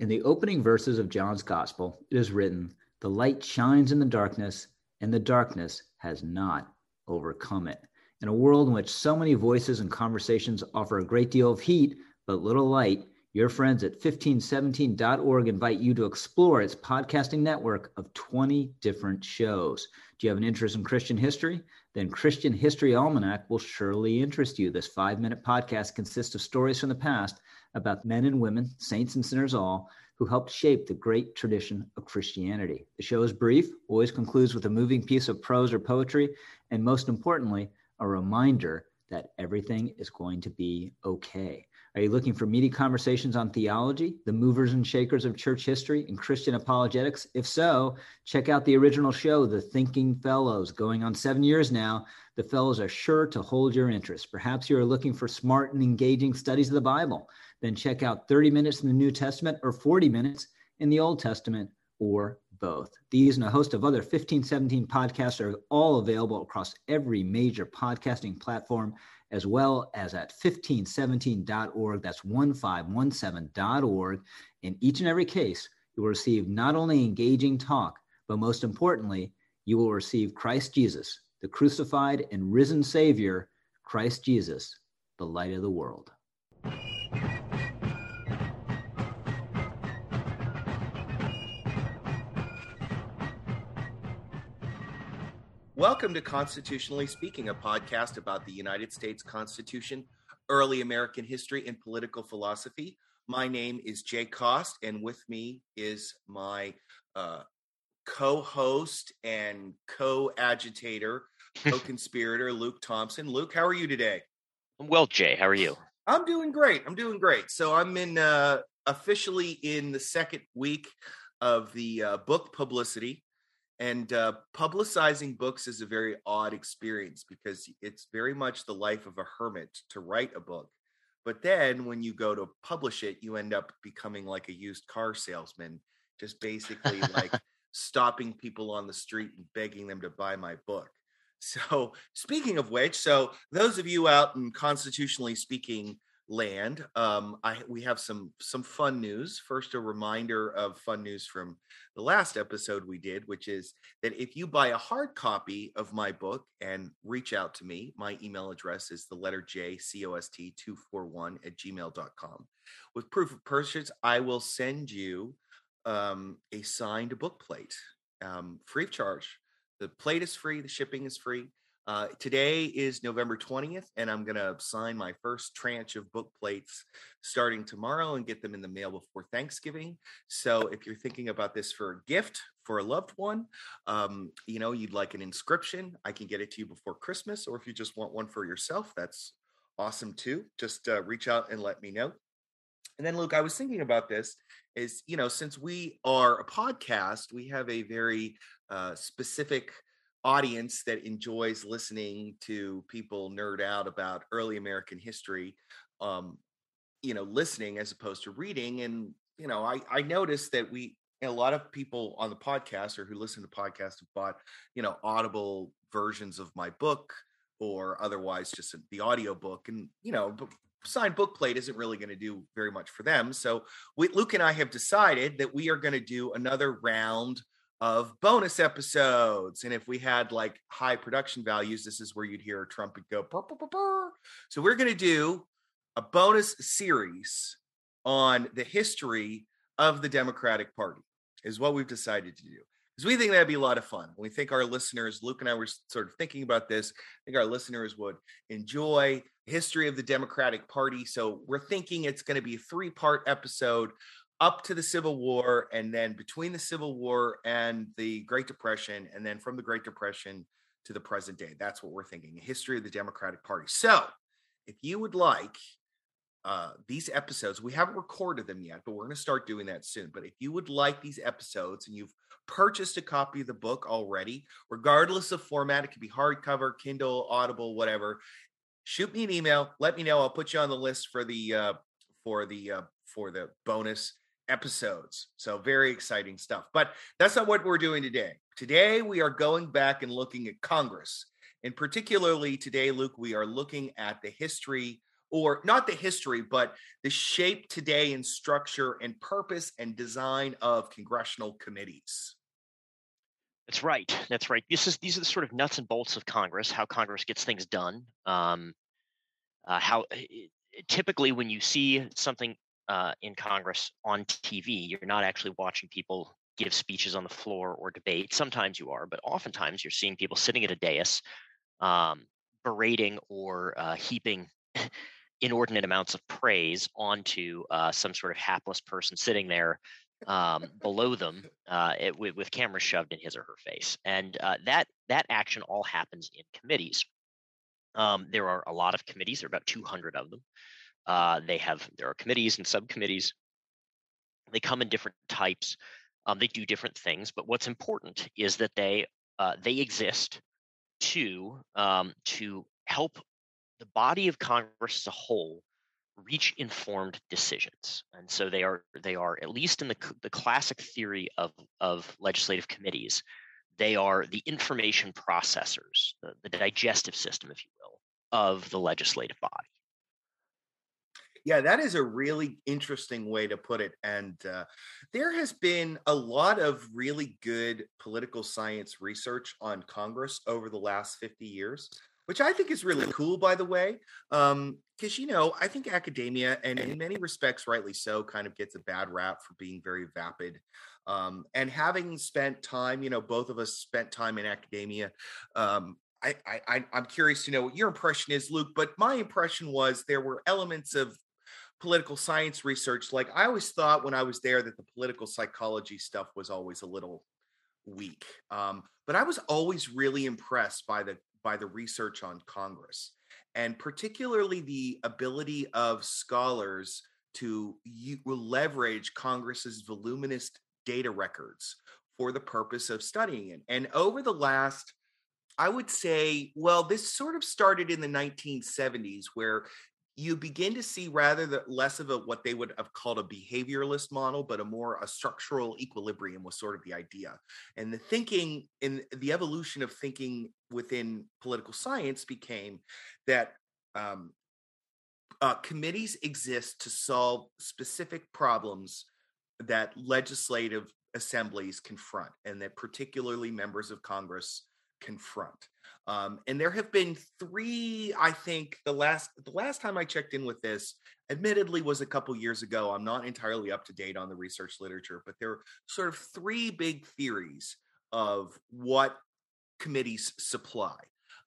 In the opening verses of John's Gospel, it is written, The light shines in the darkness, and the darkness has not overcome it. In a world in which so many voices and conversations offer a great deal of heat but little light, your friends at 1517.org invite you to explore its podcasting network of 20 different shows. Do you have an interest in Christian history? Then Christian History Almanac will surely interest you. This five minute podcast consists of stories from the past about men and women, saints and sinners all, who helped shape the great tradition of Christianity. The show is brief, always concludes with a moving piece of prose or poetry, and most importantly, a reminder that everything is going to be okay. Are you looking for meaty conversations on theology, the movers and shakers of church history, and Christian apologetics? If so, check out the original show, The Thinking Fellows, going on seven years now. The fellows are sure to hold your interest. Perhaps you are looking for smart and engaging studies of the Bible then check out 30 minutes in the New Testament or 40 minutes in the Old Testament or both. These and a host of other 1517 podcasts are all available across every major podcasting platform, as well as at 1517.org. That's 1517.org. In each and every case, you will receive not only engaging talk, but most importantly, you will receive Christ Jesus, the crucified and risen Savior, Christ Jesus, the light of the world. Welcome to Constitutionally Speaking, a podcast about the United States Constitution, early American history, and political philosophy. My name is Jay Cost, and with me is my uh, co host and co agitator, co conspirator, Luke Thompson. Luke, how are you today? I'm well, Jay. How are you? I'm doing great. I'm doing great. So I'm in uh, officially in the second week of the uh, book publicity and uh, publicizing books is a very odd experience because it's very much the life of a hermit to write a book but then when you go to publish it you end up becoming like a used car salesman just basically like stopping people on the street and begging them to buy my book. So speaking of which so those of you out in constitutionally speaking land um i we have some some fun news. First a reminder of fun news from the last episode we did which is that if you buy a hard copy of my book and reach out to me my email address is the letter J C O S T two four one at gmail.com with proof of purchase i will send you um a signed book plate um free of charge. The plate is free the shipping is free uh, today is November 20th, and I'm going to sign my first tranche of book plates starting tomorrow and get them in the mail before Thanksgiving. So if you're thinking about this for a gift for a loved one, um, you know, you'd like an inscription, I can get it to you before Christmas. Or if you just want one for yourself, that's awesome too. Just uh, reach out and let me know. And then, Luke, I was thinking about this is, you know, since we are a podcast, we have a very uh, specific audience that enjoys listening to people nerd out about early American history, um, you know, listening as opposed to reading. And, you know, I, I noticed that we, a lot of people on the podcast or who listen to podcasts have bought, you know, audible versions of my book or otherwise just the audio book. And, you know, signed book plate isn't really going to do very much for them. So we, Luke and I have decided that we are going to do another round of bonus episodes. And if we had like high production values, this is where you'd hear a trumpet go. Burr, burr, burr, so we're going to do a bonus series on the history of the Democratic Party, is what we've decided to do. Because we think that'd be a lot of fun. We think our listeners, Luke and I were sort of thinking about this. I think our listeners would enjoy history of the Democratic Party. So we're thinking it's going to be a three part episode up to the Civil War, and then between the Civil War and the Great Depression, and then from the Great Depression to the present day. That's what we're thinking. A history of the Democratic Party. So, if you would like uh, these episodes, we haven't recorded them yet, but we're going to start doing that soon. But if you would like these episodes and you've purchased a copy of the book already, regardless of format, it could be hardcover, Kindle, Audible, whatever. Shoot me an email. Let me know. I'll put you on the list for the uh, for the uh, for the bonus episodes. So very exciting stuff. But that's not what we're doing today. Today we are going back and looking at Congress. And particularly today, Luke, we are looking at the history or not the history, but the shape today and structure and purpose and design of congressional committees. That's right. That's right. This is these are the sort of nuts and bolts of Congress, how Congress gets things done. Um, uh, how eh, eh, typically when you see something uh, in Congress on TV, you're not actually watching people give speeches on the floor or debate. Sometimes you are, but oftentimes you're seeing people sitting at a dais, um, berating or uh, heaping inordinate amounts of praise onto uh, some sort of hapless person sitting there um, below them uh, it, with, with, cameras shoved in his or her face. And uh, that that action all happens in committees. Um, there are a lot of committees. There are about 200 of them. Uh, they have there are committees and subcommittees. They come in different types. Um, they do different things, but what's important is that they uh, they exist to um, to help the body of Congress as a whole reach informed decisions and so they are they are at least in the the classic theory of of legislative committees they are the information processors the, the digestive system if you will of the legislative body yeah that is a really interesting way to put it and uh, there has been a lot of really good political science research on congress over the last 50 years which I think is really cool, by the way. Um, because you know, I think academia, and in many respects, rightly so, kind of gets a bad rap for being very vapid. Um, and having spent time, you know, both of us spent time in academia. Um, I, I, I'm curious to know what your impression is, Luke. But my impression was there were elements of political science research. Like I always thought when I was there that the political psychology stuff was always a little weak. Um, but I was always really impressed by the by the research on Congress, and particularly the ability of scholars to u- leverage Congress's voluminous data records for the purpose of studying it. And over the last I would say, well, this sort of started in the 1970s, where you begin to see rather the, less of a what they would have called a behavioralist model but a more a structural equilibrium was sort of the idea. And the thinking in the evolution of thinking within political science became that um, uh, committees exist to solve specific problems that legislative assemblies confront and that particularly members of congress confront um, and there have been three, I think the last the last time I checked in with this, admittedly was a couple years ago. I'm not entirely up to date on the research literature, but there are sort of three big theories of what committees supply.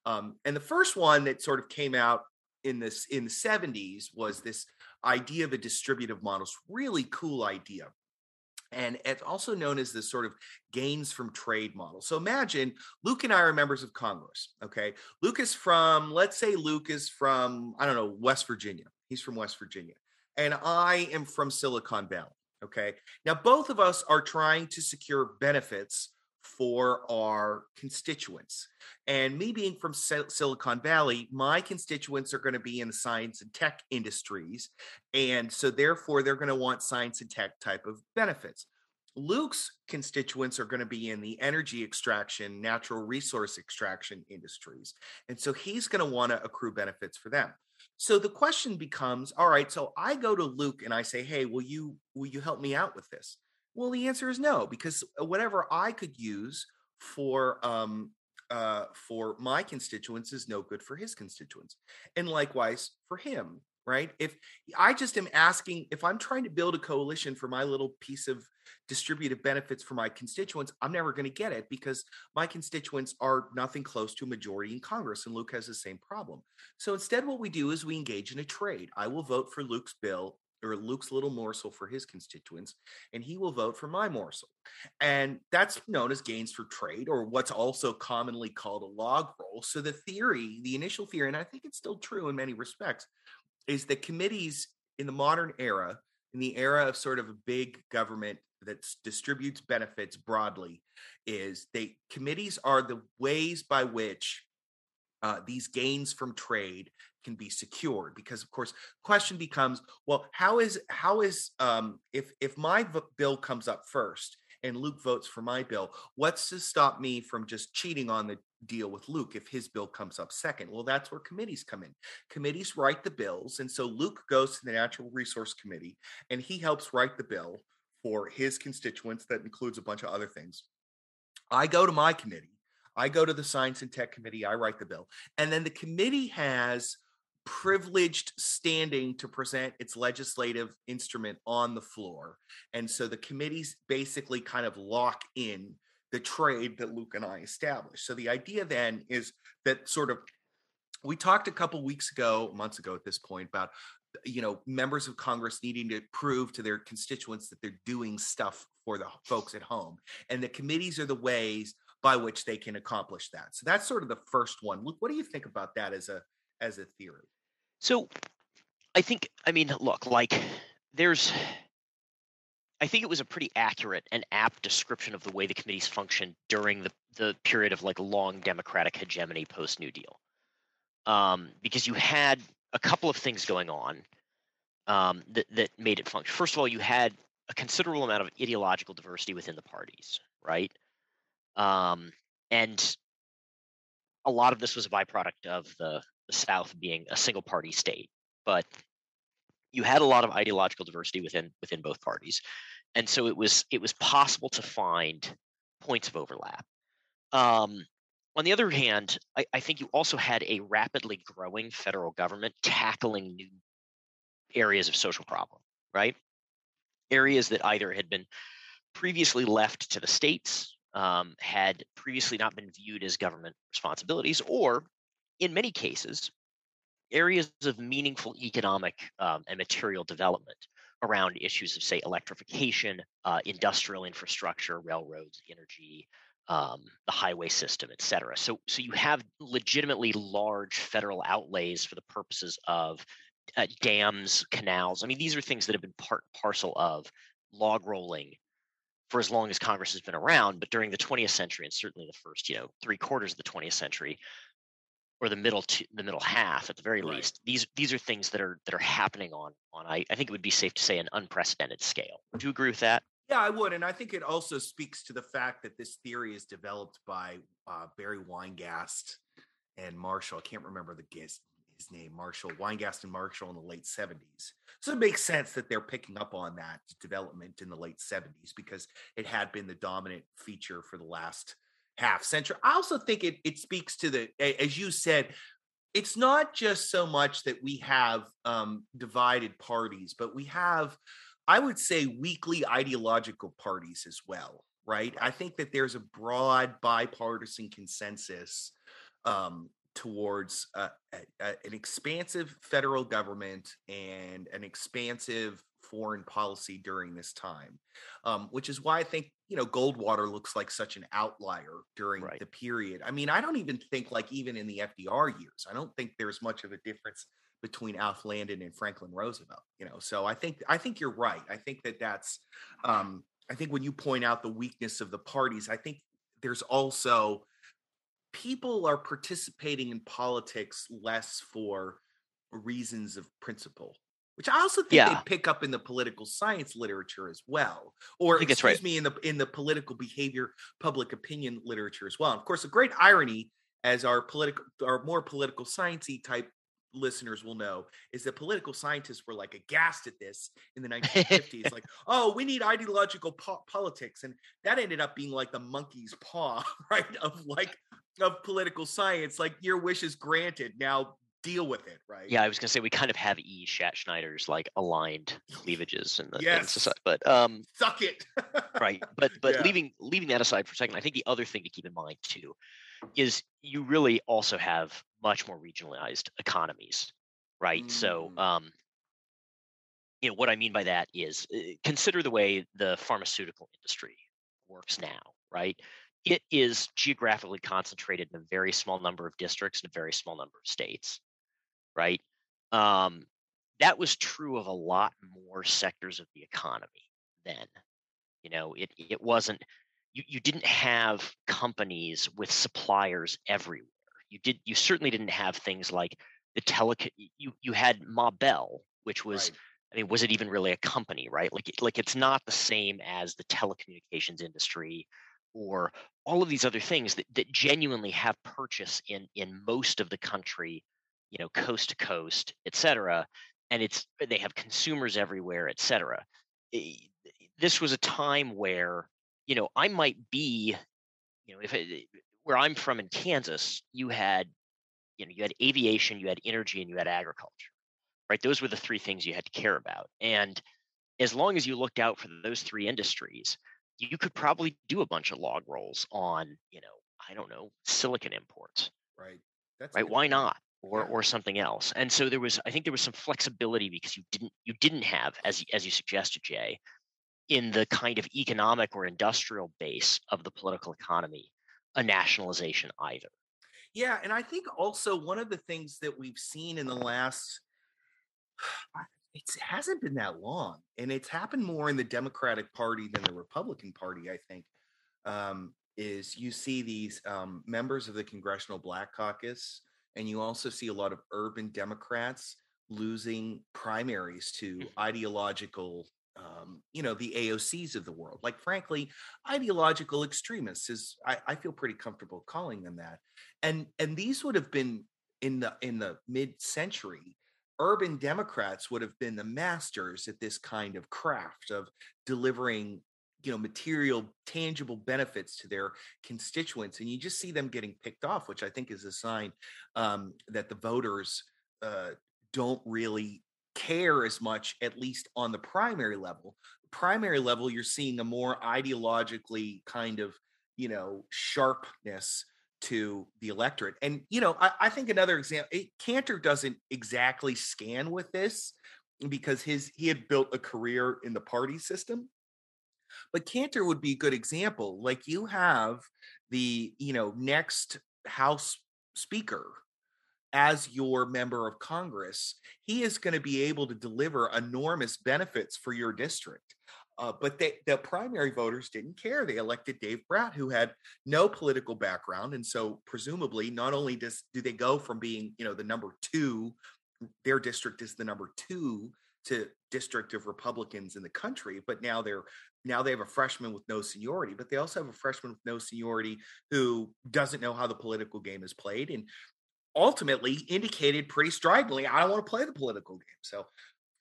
Um, and the first one that sort of came out in this in the 70s was this idea of a distributive model. It's really cool idea and it's also known as this sort of gains from trade model. So imagine Luke and I are members of Congress. Okay. Luke is from, let's say Luke is from, I don't know, West Virginia. He's from West Virginia. And I am from Silicon Valley. Okay. Now, both of us are trying to secure benefits for our constituents. And me being from Silicon Valley, my constituents are going to be in the science and tech industries. And so, therefore, they're going to want science and tech type of benefits. Luke's constituents are going to be in the energy extraction, natural resource extraction industries. And so he's going to want to accrue benefits for them. So the question becomes, all right, so I go to Luke and I say, "Hey, will you will you help me out with this?" Well, the answer is no, because uh, whatever I could use for um, uh, for my constituents is no good for his constituents, and likewise for him. Right? If I just am asking, if I'm trying to build a coalition for my little piece of distributive benefits for my constituents, I'm never going to get it because my constituents are nothing close to a majority in Congress, and Luke has the same problem. So instead, what we do is we engage in a trade. I will vote for Luke's bill or Luke's little morsel for his constituents, and he will vote for my morsel. And that's known as gains for trade, or what's also commonly called a log roll. So the theory, the initial theory, and I think it's still true in many respects, is that committees in the modern era, in the era of sort of a big government that distributes benefits broadly, is they committees are the ways by which uh, these gains from trade can be secured because of course question becomes well how is how is um, if if my v- bill comes up first and luke votes for my bill what's to stop me from just cheating on the deal with Luke if his bill comes up second. Well, that's where committees come in. Committees write the bills. And so Luke goes to the Natural Resource Committee and he helps write the bill for his constituents. That includes a bunch of other things. I go to my committee. I go to the Science and Tech Committee. I write the bill. And then the committee has privileged standing to present its legislative instrument on the floor. And so the committees basically kind of lock in the trade that Luke and I established. So the idea then is that sort of we talked a couple weeks ago, months ago at this point about you know members of Congress needing to prove to their constituents that they're doing stuff for the folks at home. And the committees are the ways by which they can accomplish that. So that's sort of the first one. Luke, what do you think about that as a as a theory? So I think I mean look, like there's I think it was a pretty accurate and apt description of the way the committees functioned during the, the period of like long democratic hegemony post New Deal. Um, because you had a couple of things going on um, that, that made it function. First of all, you had a considerable amount of ideological diversity within the parties, right? Um, and a lot of this was a byproduct of the, South being a single party state. But you had a lot of ideological diversity within within both parties and so it was it was possible to find points of overlap um, on the other hand I, I, think you also had a rapidly growing federal government tackling new areas of social problem right areas that either had been previously left to the states um, had previously not been viewed as government responsibilities or in many cases areas of meaningful economic um, and material development around issues of, say, electrification, uh, industrial infrastructure, railroads, energy, um, the highway system, et cetera. So, so you have legitimately large federal outlays for the purposes of uh, dams, canals. I mean, these are things that have been part parcel of log rolling for as long as Congress has been around. But during the 20th century, and certainly the first, you know, three quarters of the 20th century, or the middle the middle half at the very right. least these these are things that are that are happening on on I, I think it would be safe to say an unprecedented scale. Do you agree with that? Yeah i would and i think it also speaks to the fact that this theory is developed by uh, barry weingast and marshall i can't remember the guest his name marshall weingast and marshall in the late 70s so it makes sense that they're picking up on that development in the late 70s because it had been the dominant feature for the last half century. I also think it it speaks to the as you said, it's not just so much that we have um, divided parties, but we have, I would say, weakly ideological parties as well. Right. I think that there's a broad bipartisan consensus um, towards uh, a, a, an expansive federal government and an expansive foreign policy during this time, um, which is why I think you know Goldwater looks like such an outlier during right. the period. I mean, I don't even think like even in the FDR years, I don't think there's much of a difference between Alf Landon and Franklin Roosevelt. You know, so I think I think you're right. I think that that's um, I think when you point out the weakness of the parties, I think there's also people are participating in politics less for reasons of principle which I also think yeah. they pick up in the political science literature as well, or excuse right. me, in the in the political behavior, public opinion literature as well. And of course, a great irony, as our political, our more political sciencey type listeners will know, is that political scientists were like aghast at this in the 1950s, like, oh, we need ideological po- politics, and that ended up being like the monkey's paw, right, of like of political science. Like your wish is granted. Now deal with it, right? Yeah, I was gonna say we kind of have E. Schattschneider's like aligned cleavages in the yes. in society, but um, suck it. right, but but yeah. leaving leaving that aside for a second, I think the other thing to keep in mind too is you really also have much more regionalized economies, right? Mm. So um, you know what I mean by that is uh, consider the way the pharmaceutical industry works now, right? It is geographically concentrated in a very small number of districts and a very small number of states right? Um, that was true of a lot more sectors of the economy then. You know, it it wasn't you, you didn't have companies with suppliers everywhere. You did you certainly didn't have things like the tele you you had Ma Bell, which was right. I mean, was it even really a company, right? Like like it's not the same as the telecommunications industry or all of these other things that, that genuinely have purchase in in most of the country, you know, coast to coast, et cetera. And it's they have consumers everywhere, et cetera. This was a time where, you know, I might be, you know, if it, where I'm from in Kansas, you had, you know, you had aviation, you had energy, and you had agriculture, right? Those were the three things you had to care about. And as long as you looked out for those three industries, you could probably do a bunch of log rolls on, you know, I don't know, silicon imports. Right. That's right. Why not? Or, or something else. And so there was, I think there was some flexibility because you didn't, you didn't have, as, as you suggested, Jay, in the kind of economic or industrial base of the political economy, a nationalization either. Yeah. And I think also one of the things that we've seen in the last, it hasn't been that long, and it's happened more in the Democratic Party than the Republican Party. I think um, is you see these um, members of the Congressional Black Caucus, and you also see a lot of urban Democrats losing primaries to mm. ideological um, you know the AOCs of the world. Like, frankly, ideological extremists is I, I, feel pretty comfortable calling them that. And and these would have been in the in the mid century urban Democrats would have been the masters at this kind of craft of delivering you know material tangible benefits to their constituents and you just see them getting picked off which i think is a sign um, that the voters uh, don't really care as much at least on the primary level primary level you're seeing a more ideologically kind of you know sharpness to the electorate. And, you know, I, I think another example, it, Cantor doesn't exactly scan with this because his he had built a career in the party system. But Cantor would be a good example. Like you have the, you know, next House Speaker as your member of Congress, he is going to be able to deliver enormous benefits for your district. Uh, but they, the primary voters didn't care. They elected Dave Brat, who had no political background, and so presumably, not only does do they go from being, you know, the number two, their district is the number two to district of Republicans in the country, but now they're now they have a freshman with no seniority, but they also have a freshman with no seniority who doesn't know how the political game is played, and ultimately indicated pretty stridently, I don't want to play the political game. So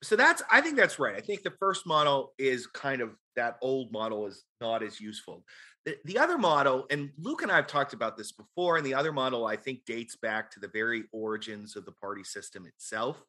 so that's i think that's right. I think the first model is kind of that old model is not as useful. The, the other model and luke and i have talked about this before and the other model i think dates back to the very origins of the party system itself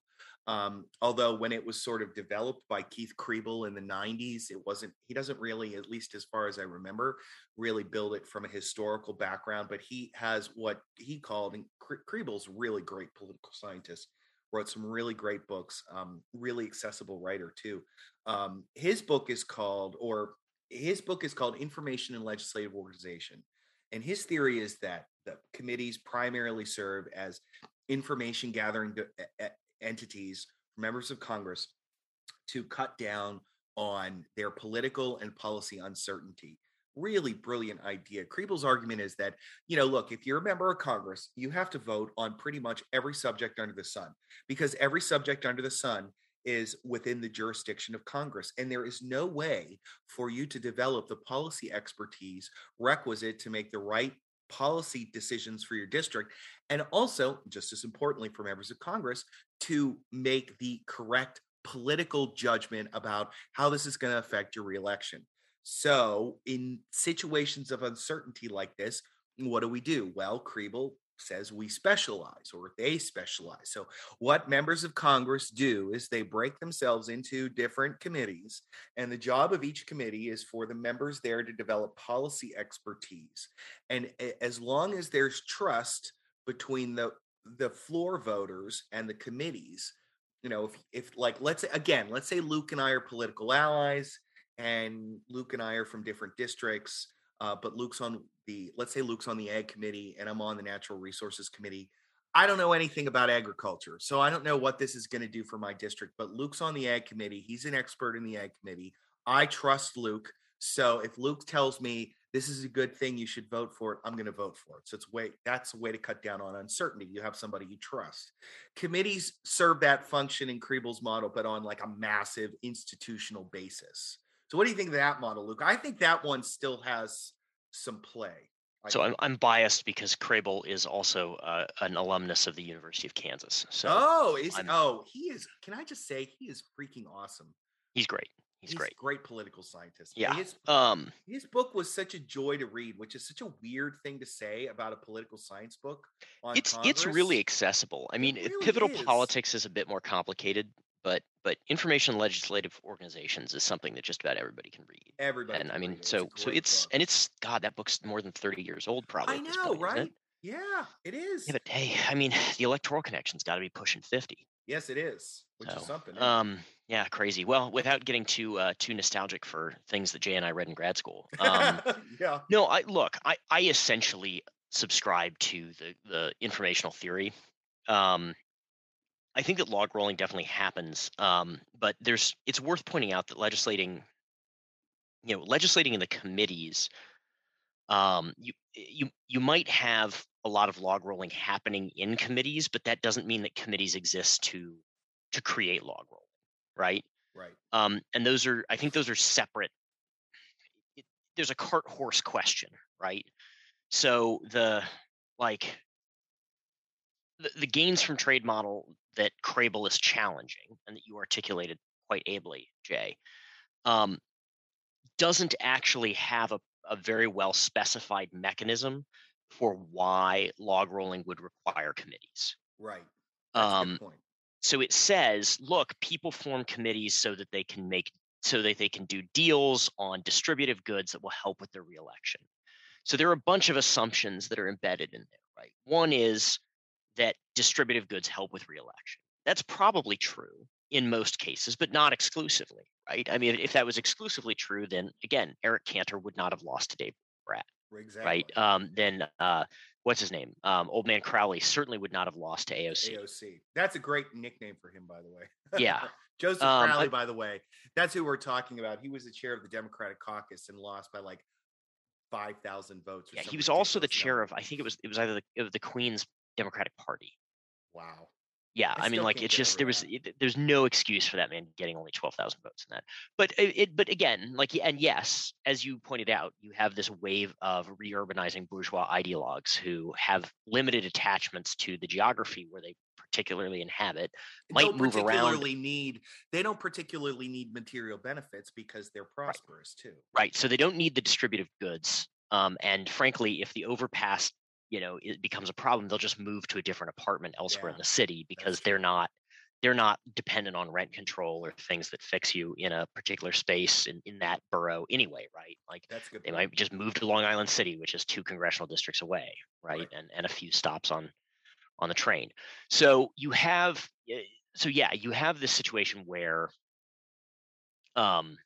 um, although when it was sort of developed by keith krehbiel in the 90s it wasn't he doesn't really at least as far as i remember really build it from a historical background but he has what he called and krehbiel's really great political scientist wrote some really great books, um, really accessible writer too. Um, his book is called, or his book is called Information and Legislative Organization. And his theory is that the committees primarily serve as information gathering entities members of Congress to cut down on their political and policy uncertainty really brilliant idea. Krehbiel's argument is that, you know, look, if you're a member of Congress, you have to vote on pretty much every subject under the sun because every subject under the sun is within the jurisdiction of Congress. And there is no way for you to develop the policy expertise requisite to make the right policy decisions for your district. And also, just as importantly, for members of Congress, to make the correct political judgment about how this is going to affect your reelection. So, in situations of uncertainty like this, what do we do? Well, Krehbiel says we specialize or they specialize. So, what members of Congress do is they break themselves into different committees, and the job of each committee is for the members there to develop policy expertise. And eh, as long as there's trust between the the floor voters and the committees, you know, if if like let's say again, let's say Luke and I are political allies and Luke and I are from different districts. Uh, but Luke's on the let's say Luke's on the ag committee and I'm on the natural resources committee. I don't know anything about agriculture, so I don't know what this is going to do for my district. But Luke's on the ag committee; he's an expert in the ag committee. I trust Luke, so if Luke tells me this is a good thing, you should vote for it. I'm going to vote for it. So it's way that's a way to cut down on uncertainty. You have somebody you trust. Committees serve that function in Krehbiel's model, but on like a massive institutional basis. So what do you think of that model, Luke? I think that one still has some play. So I'm I'm biased because Krehbiel is also uh, an alumnus of the University of Kansas. So oh, is I'm- oh he is. Can I just say he is freaking awesome. he's great. He's, great. Great political scientist. Yeah. His, Um, his book was such a joy to read, which is such a weird thing to say about a political science book. It's it's really accessible. I mean, really pivotal is. politics is a bit more complicated, but but information legislative organizations is something that just about everybody can read. everybody. and I mean, so a so it's book. and it's God, that book's more than thirty years old, probably. I know, point, right? Yeah, it is. Yeah, but hey, I mean, the electoral connection's got to be pushing fifty. Yes, it is. Which So, is something. um, yeah, crazy. Well, without getting too uh, too nostalgic for things that Jay and I read in grad school. Um, yeah. no, I look, I I essentially subscribe to the the informational theory. Um, I think that log rolling definitely happens, um, but there's it's worth pointing out that legislating, you know, legislating in the committees, um, you you you might have a lot of log rolling happening in committees, but that doesn't mean that committees exist to to create log rolling, right? Right. um, and those are i think those are separate it, there's a cart horse question right so the like the, the gains from trade model that krehbiel is challenging and that you articulated quite ably jay um, doesn't actually have a, a very well specified mechanism for why log rolling would require committees. Right. Um, so it says look people form committees so that they can make so that they can do deals on distributive goods that will help with their reelection. So there are a bunch of assumptions that are embedded in there right? One is that distributive goods help with reelection. That's probably true in most cases but not exclusively right i mean if that was exclusively true then again eric cantor would not have lost to dave Exactly. right um, then uh, what's his name um, old man crowley certainly would not have lost to aoc AOC. That's a great nickname for him, by the way. Yeah. Joseph Um, Crowley, I- by the way. That's who we're talking about. He was the chair of the Democratic caucus and lost by like 5,000 votes. or Yeah, he was also the chair of. I think it was it was either the, of the Queen's Democratic Party. Wow. Yeah, I I, mean, like it's just there was it, there's no excuse for that man getting only twelve thousand votes in that. But it, it but again, like and yes, as you pointed out, you have this wave of reurbanizing bourgeois ideologues who have limited attachments to the geography where they particularly inhabit. Might don't move around. particularly need they don't particularly need material benefits because they're prosperous too. Right. So they don't need the distributive goods. Um, and frankly, if the overpass, you know, it becomes a problem, they'll just move to a different apartment elsewhere Yeah, in the city because they're not they're not dependent on rent control or things that fix you in a particular space in, in that borough anyway, right? Like That's good. they might just move to Long Island City, which is two congressional districts away, right? Right. And and a few stops on on the train. So you have eh, so yeah, you have this situation where um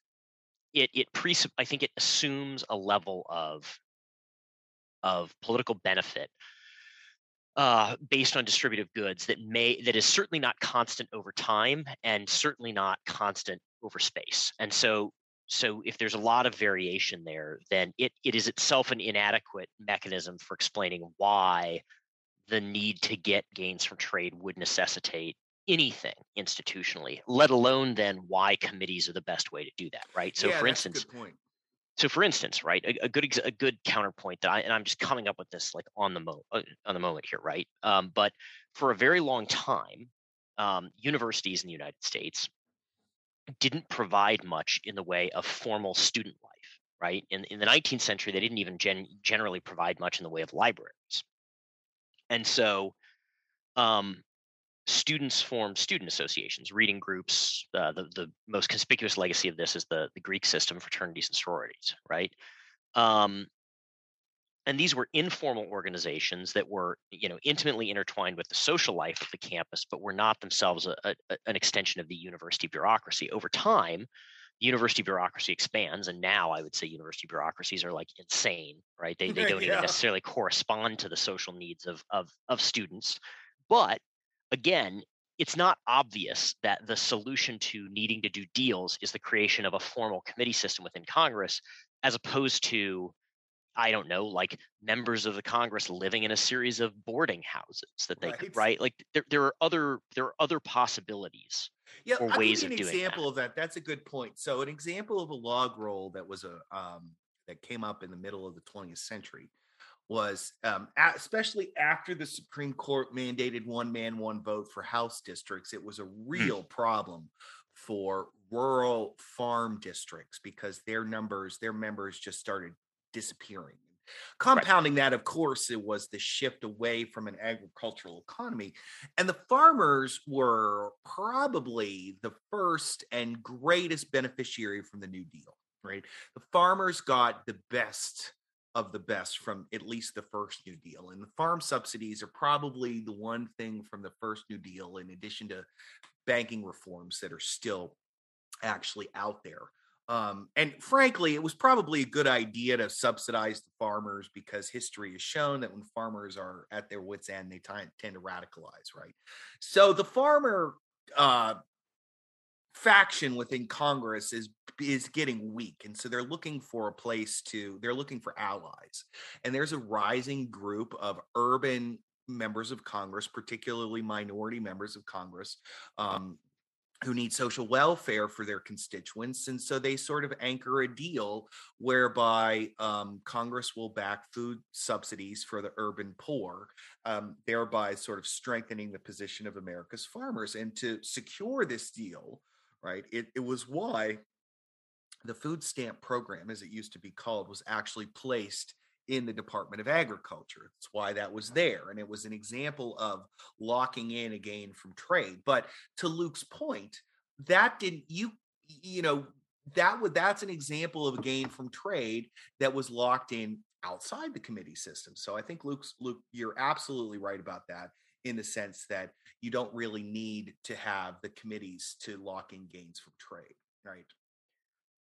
it it pre I think it assumes a level of of political benefit uh, based on distributive goods that may that is certainly not constant over time and certainly not constant over space. And so so if there's a lot of variation there, then it, it is itself an inadequate mechanism for explaining why the need to get gains from trade would necessitate anything institutionally, let alone then why committees are the best way to do that, right? So yeah, for instance. So for instance right a, a good a good counterpoint that i and i'm just coming up with this like on the mo uh, on the moment here right? Um, but for a very long time um, universities in the united states didn't provide much in the way of formal student life right? In, in the 19th century they didn't even gen- generally provide much in the way of libraries. And so um, students formed student associations, reading groups. Uh, the the most conspicuous legacy of this is the the Greek system, fraternities and sororities, right? Um, and these were informal organizations that were, you know, intimately intertwined with the social life of the campus, but were not themselves a, a, an extension of the university bureaucracy. Over time, university bureaucracy expands, and now I would say university bureaucracies are like insane, right? They they don't Yeah. even necessarily correspond to the social needs of of of students, but again, it's not obvious that the solution to needing to do deals is the creation of a formal committee system within Congress, as opposed to, I don't know, like members of the Congress living in a series of boarding houses that they could Right. right. Like there, there are other there are other possibilities. Yeah, or I'll ways give you an doing example of that. That's a good point. So, an example of a log roll that was a um, that came up in the middle of the 20th century was um, especially after the Supreme Court mandated one man, one vote for House districts, it was a hmm. real mm. problem for rural farm districts because their numbers, their members just started disappearing. Compounding right. that, of course, it was the shift away from an agricultural economy. And the farmers were probably the first and greatest beneficiary from the New Deal, right? The farmers got the best of the best from at least the first New Deal. And the farm subsidies are probably the one thing from the first New Deal, in addition to banking reforms that are still actually out there. Um, and frankly, it was probably a good idea to subsidize the farmers because history has shown that when farmers are at their wits' end, they t- tend to radicalize, right? So the farmer uh, faction within Congress is is getting weak, and so they're looking for a place to. They're looking for allies, and there's a rising group of urban members of Congress, particularly minority members of Congress, um, who need social welfare for their constituents. And so they sort of anchor a deal whereby um, Congress will back food subsidies for the urban poor, um, thereby sort of strengthening the position of America's farmers. And to secure this deal, right, it, it was why the food stamp program, as it used to be called, was actually placed in the Department of Agriculture. That's why that was there. And it was an example of locking in a gain from trade. But to Luke's point, that didn't you you know that would that's an example of a gain from trade that was locked in outside the committee system. So I think Luke's Luke, you're absolutely right about that in the sense that you don't really need to have the committees to lock in gains from trade, right?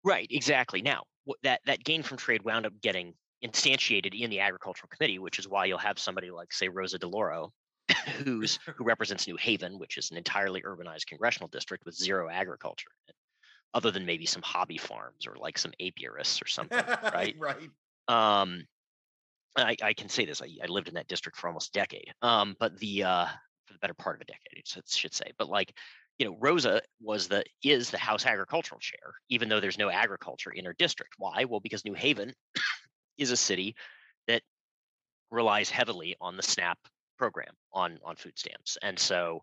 Right, exactly. Now, that that gain from trade wound up getting instantiated in the agricultural committee, which is why you'll have somebody like, say, Rosa DeLauro, who's who represents New Haven, which is an entirely urbanized congressional district with zero agriculture, other than maybe some hobby farms or like some apiarists or something, right? right. Um, I, I, can say this. I, I, lived in that district for almost a decade. Um, but the uh, for the better part of a decade, should say. But like, you know, Rosa was the is the House agricultural chair, even though there's no agriculture in her district. Why? Well, because New Haven is a city that relies heavily on the SNAP program on on food stamps, and so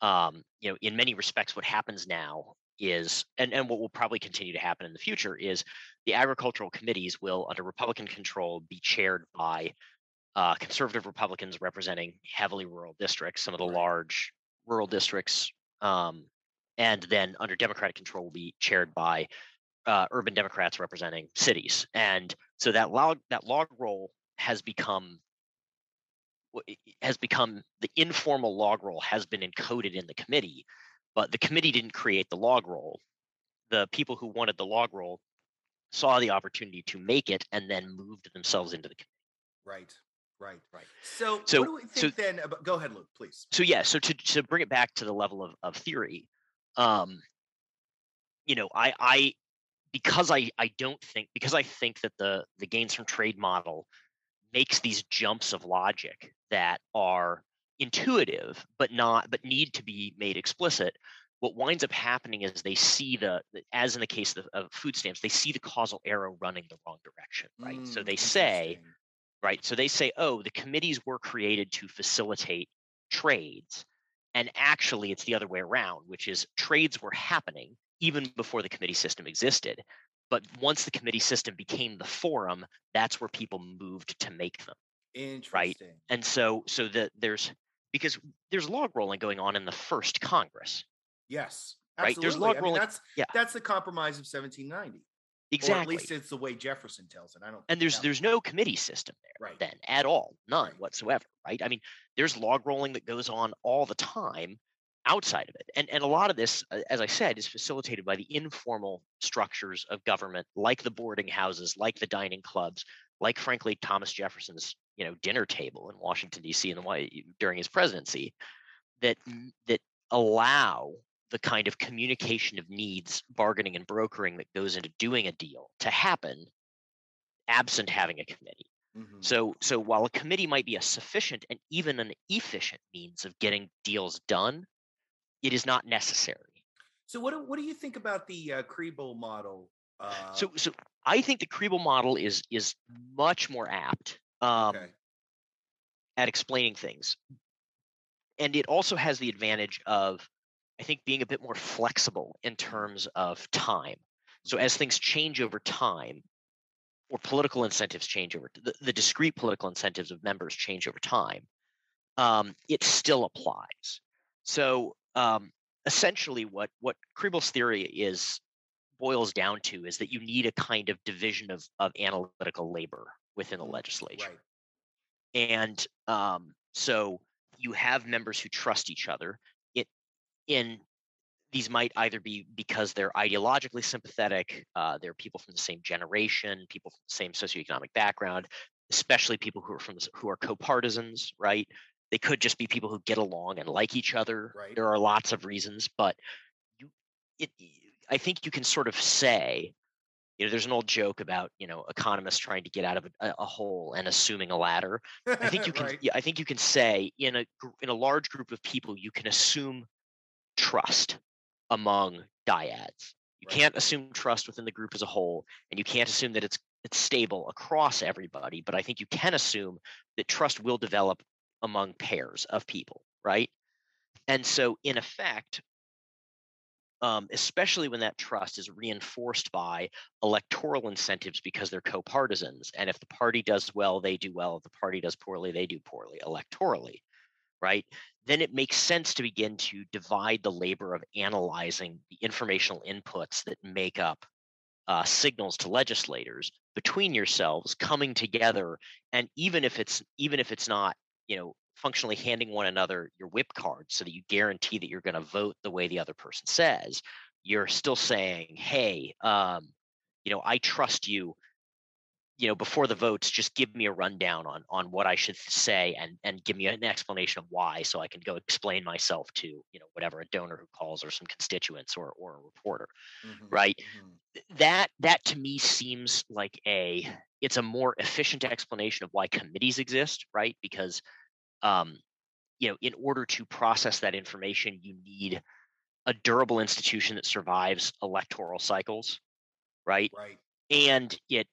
um, you know, in many respects, what happens now is, and and what will probably continue to happen in the future is the agricultural committees will, under Republican control, be chaired by uh, conservative Republicans representing heavily rural districts, some of the large rural districts, um, and then under Democratic control will be chaired by uh, urban Democrats representing cities, and so that log that log roll has become has become the informal log roll has been encoded in the committee, but the committee didn't create the log roll. The people who wanted the log roll saw the opportunity to make it and then moved themselves into the committee. Right. Right, right. So, so what do we think so, then about? Go ahead, Luke, please. So, yeah. So to to bring it back to the level of of theory, um, you know, I I because I, I don't think because I think that the the gains from trade model makes these jumps of logic that are intuitive but not but need to be made explicit what winds up happening is they see the as in the case of, of food stamps they see the causal arrow running the wrong direction right mm, so they say right so they say oh the committees were created to facilitate trades and actually it's the other way around which is trades were happening even before the committee system existed. But once the committee system became the forum, that's where people moved to make them. Interesting. Right. And so so that there's because there's log rolling going on in the first Congress. Yes. Absolutely. Right. There's log rolling. I mean, that's yeah. that's the compromise of 1790. Exactly. Or at least it's the way Jefferson tells it. I don't. And there's there's no committee system there right. then at all, none right. whatsoever. Right. I mean, there's log rolling that goes on all the time, outside of it. And, and a lot of this, as I said, is facilitated by the informal structures of government, like the boarding houses, like the dining clubs, like, frankly, Thomas Jefferson's you know dinner table in Washington D.C. in the White during his presidency, that that allow the kind of communication of needs, bargaining and brokering that goes into doing a deal to happen, absent having a committee. Mm-hmm. So, so while a committee might be a sufficient and even an efficient means of getting deals done, it is not necessary. So what do, what do you think about the uh, Krehbiel model? Uh, so so I think the Krehbiel model is is much more apt. Um, okay. at explaining things. And it also has the advantage of, I think, being a bit more flexible in terms of time. So as things change over time, or political incentives change over the, the discrete political incentives of members change over time, um, it still applies. So um, essentially, what what Krehbiel's theory is boils down to is that you need a kind of division of of analytical labor within the legislature, right. and um, so you have members who trust each other. It in these might either be because they're ideologically sympathetic, uh, they're people from the same generation, people from the same socioeconomic background, especially people who are from the, who are co-partisans, right? They could just be people who get along and like each other. Right. There are lots of reasons, but you, it, I think you can sort of say, you know, there's an old joke about you know economists trying to get out of a, a hole and assuming a ladder. I think you can. right. I think you can say in a in a large group of people, you can assume trust among dyads. You right. can't assume trust within the group as a whole, and you can't assume that it's it's stable across everybody. But I think you can assume that trust will develop among pairs of people, right? And so, in effect, um, especially when that trust is reinforced by electoral incentives because they're co-partisans, and if the party does well, they do well. If the party does poorly, they do poorly electorally, right? Then it makes sense to begin to divide the labor of analyzing the informational inputs that make up uh, signals to legislators between yourselves coming together and even if it's even if it's not you know functionally handing one another your whip card so that you guarantee that you're going to vote the way the other person says you're still saying hey um, you know i trust you you know before the votes just give me a rundown on on what i should say and and give me an explanation of why so i can go explain myself to you know whatever a donor who calls or some constituents or or a reporter mm-hmm, right mm-hmm. that that to me seems like a it's a more efficient explanation of why committees exist right? Because um you know in order to process that information you need a durable institution that survives electoral cycles right? Right. And it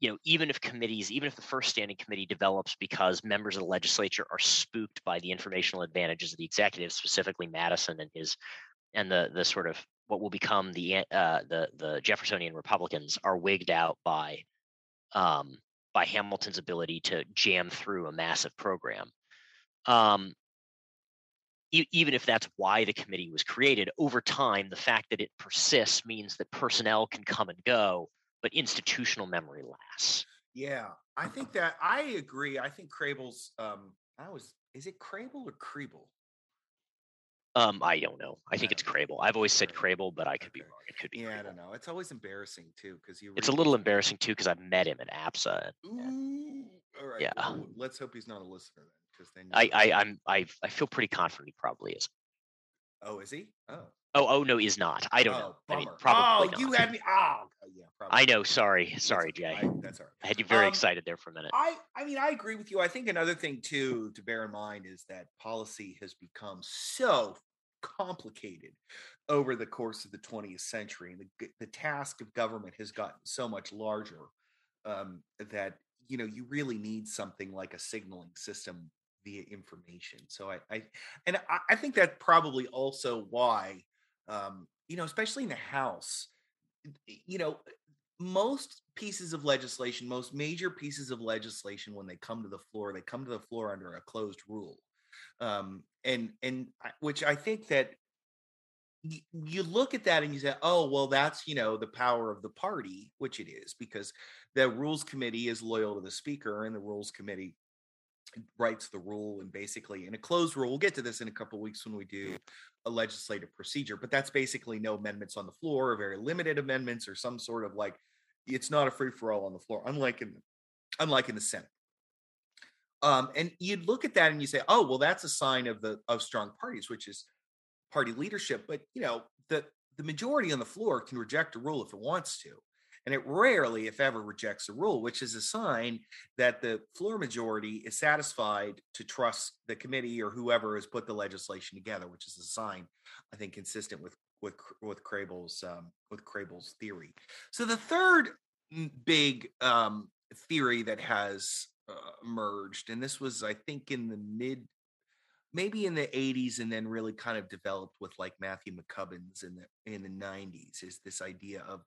you know, even if committees, even if the first standing committee develops because members of the legislature are spooked by the informational advantages of the executive, specifically Madison and his, and the the sort of what will become the uh, the the Jeffersonian Republicans are wigged out by, um, by Hamilton's ability to jam through a massive program. Um, even if that's why the committee was created, over time, the fact that it persists means that personnel can come and go but institutional memory lasts. Yeah, I think that I agree. I think Krehbiel's um I was is it Kraebel or Kriebel? Um, I don't know. I think it's Kraebel. I've always said Kraebel, but I could be wrong. It could be. Yeah, Kraebel. I don't know. It's always embarrassing too because you. It's a little embarrassing too because I've met him at APSA. Ooh, all right. Yeah. Well, let's hope he's not a listener then, because then. I, I I'm I I feel pretty confident he probably is. Oh, is he? Oh. Oh, oh no, is not. I don't oh, know. Bummer. I mean, probably oh, not. you had me. Oh, yeah, probably. I know. Sorry, sorry, Jay. I, that's all right. I had you very um, excited there for a minute. I, I mean, I agree with you. I think another thing too to bear in mind is that policy has become so complicated over the course of the 20th century, and the the task of government has gotten so much larger um, that you know you really need something like a signaling system via information. So I, I and I, I think that probably also why um, you know, especially in the House, you know, most pieces of legislation, most major pieces of legislation, when they come to the floor, they come to the floor under a closed rule, um, and and which I think that you look at that and you say, oh, well, that's you know the power of the party, which it is, because the Rules Committee is loyal to the Speaker, and the Rules Committee writes the rule and basically in a closed rule we'll get to this in a couple weeks when we do a legislative procedure but that's basically no amendments on the floor or very limited amendments or some sort of like it's not a free for all on the floor unlike in unlike in the senate um, and you'd look at that and you say oh well that's a sign of the of strong parties which is party leadership but you know the the majority on the floor can reject a rule if it wants to and it rarely, if ever, rejects a rule, which is a sign that the floor majority is satisfied to trust the committee or whoever has put the legislation together, which is a sign, I think, consistent with with with Krehbiel's um, with Krehbiel's theory. So the third big um, theory that has uh, emerged, and this was, I think, in the mid, maybe in the '80s, and then really kind of developed with like Matthew McCubbins in the in the '90s. Is this idea of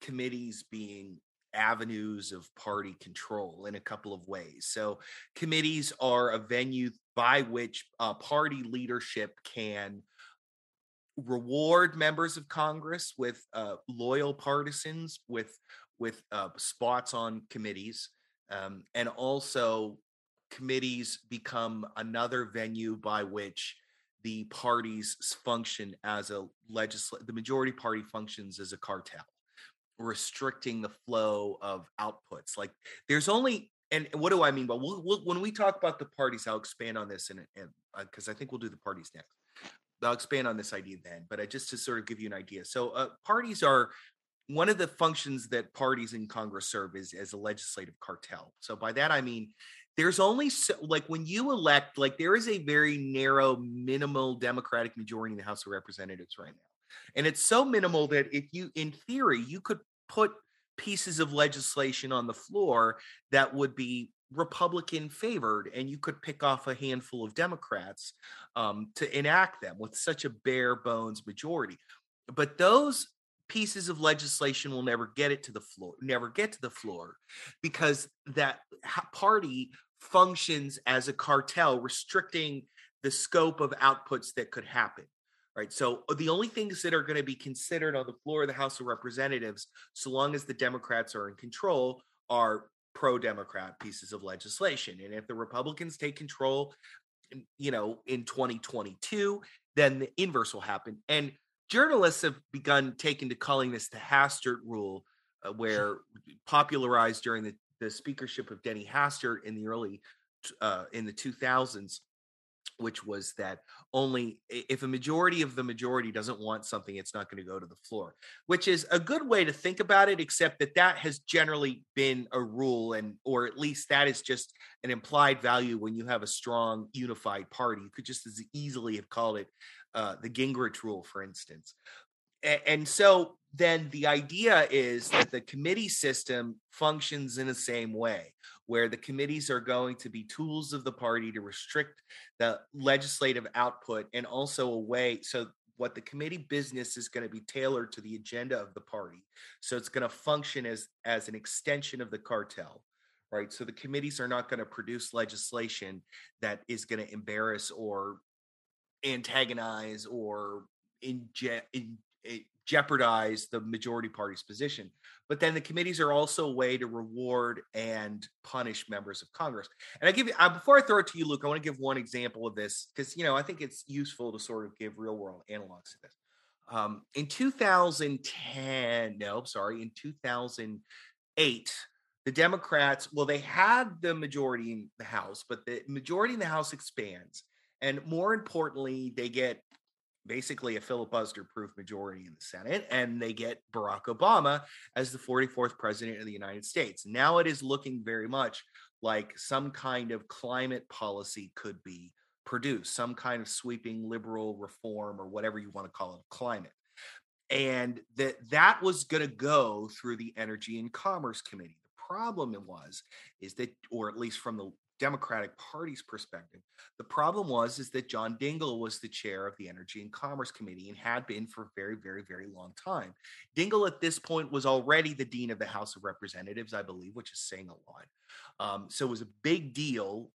committees being avenues of party control in a couple of ways. So, committees are a venue by which uh, party leadership can reward members of Congress with uh, loyal partisans with with uh, spots on committees, um, and also committees become another venue by which the parties function as a legislative. The majority party functions as a cartel, restricting the flow of outputs. Like there's only and what do I mean? But we'll, we'll, when we talk about the parties, I'll expand on this, and because uh, I think we'll do the parties next. I'll expand on this idea then, but I, just to sort of give you an idea. So, uh, parties are one of the functions that parties in Congress serve is as a legislative cartel. So, by that I mean there's only so, like when you elect, like there is a very narrow, minimal Democratic majority in the House of Representatives right now, and it's so minimal that if you, in theory, you could put pieces of legislation on the floor that would be Republican favored, and you could pick off a handful of Democrats um, to enact them with such a bare bones majority. But those pieces of legislation will never get it to the floor, never get to the floor, because that party functions as a cartel, restricting the scope of outputs that could happen. Right. So uh, the only things that are going to be considered on the floor of the House of Representatives, so long as the Democrats are in control, are pro Democrat pieces of legislation. And if the Republicans take control, you know, in 2022, then the inverse will happen. And journalists have begun taking to calling this the Hastert rule, uh, where popularized during the, the speakership of Denny Hastert in the early uh, in the 2000s which was that only if a majority of the majority doesn't want something it's not going to go to the floor which is a good way to think about it except that that has generally been a rule and or at least that is just an implied value when you have a strong unified party. You could just as easily have called it uh, the gingrich rule for instance. And so then the idea is that the committee system functions in the same way where the committees are going to be tools of the party to restrict the legislative output and also a way so what the committee business is going to be tailored to the agenda of the party. So it's going to function as as an extension of the cartel right? So the committees are not going to produce legislation that is going to embarrass or antagonize or inject in, in, jeopardize the majority party's position. But then the committees are also a way to reward and punish members of Congress. And I give you uh, before I throw it to you, Luke, I want to give one example of this because you know I think it's useful to sort of give real world analogs to this. Um, in 2010, no, sorry, in 2008, the Democrats, well, they had the majority in the House, but the majority in the House expands. And more importantly, they get basically a filibuster proof majority in the Senate, and they get Barack Obama as the 44th president of the United States. Now it is looking very much like some kind of climate policy could be produced, some kind of sweeping liberal reform or whatever you want to call it, climate. And that that was going to go through the Energy and Commerce Committee. The problem it was is that, or at least from the Democratic Party's perspective. The problem was is that John Dingell was the chair of the Energy and Commerce Committee and had been for a very, very, very long time. Dingell at this point was already the dean of the House of Representatives, I believe, which is saying a lot. Um, so it was a big deal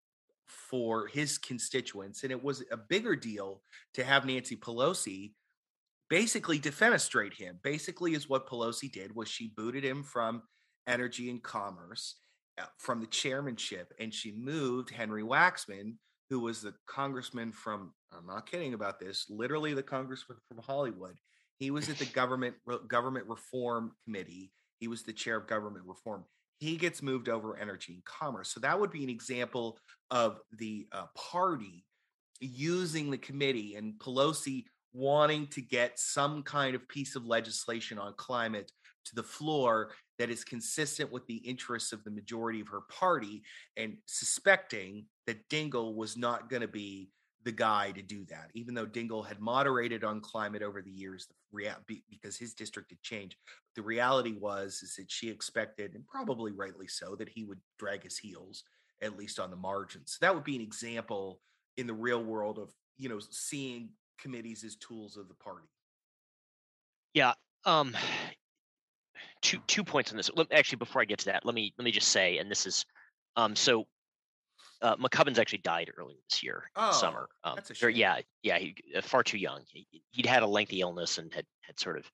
for his constituents, and it was a bigger deal to have Nancy Pelosi basically defenestrate him. Basically, is what Pelosi did was she booted him from Energy and Commerce from the chairmanship and she moved Henry Waxman, who was the congressman from, I'm not kidding about this, literally the congressman from Hollywood. He was at the government government reform committee. He was the chair of government reform. He gets moved over energy and commerce. So that would be an example of the uh, party using the committee and Pelosi wanting to get some kind of piece of legislation on climate to the floor that is consistent with the interests of the majority of her party and suspecting that Dingell was not going to be the guy to do that, even though Dingell had moderated on climate over the years because his district had changed. The reality was is that she expected, and probably rightly so, that he would drag his heels at least on the margins. That would be an example in the real world of you know seeing committees as tools of the party. Yeah. Um, two two points on this. Let, actually, before I get to that, let me let me just say, and this is, um, so uh, McCubbins actually died earlier this year, oh, summer. Um, that's a shame. yeah, yeah, he, uh, far too young. He, would had a lengthy illness and had had sort of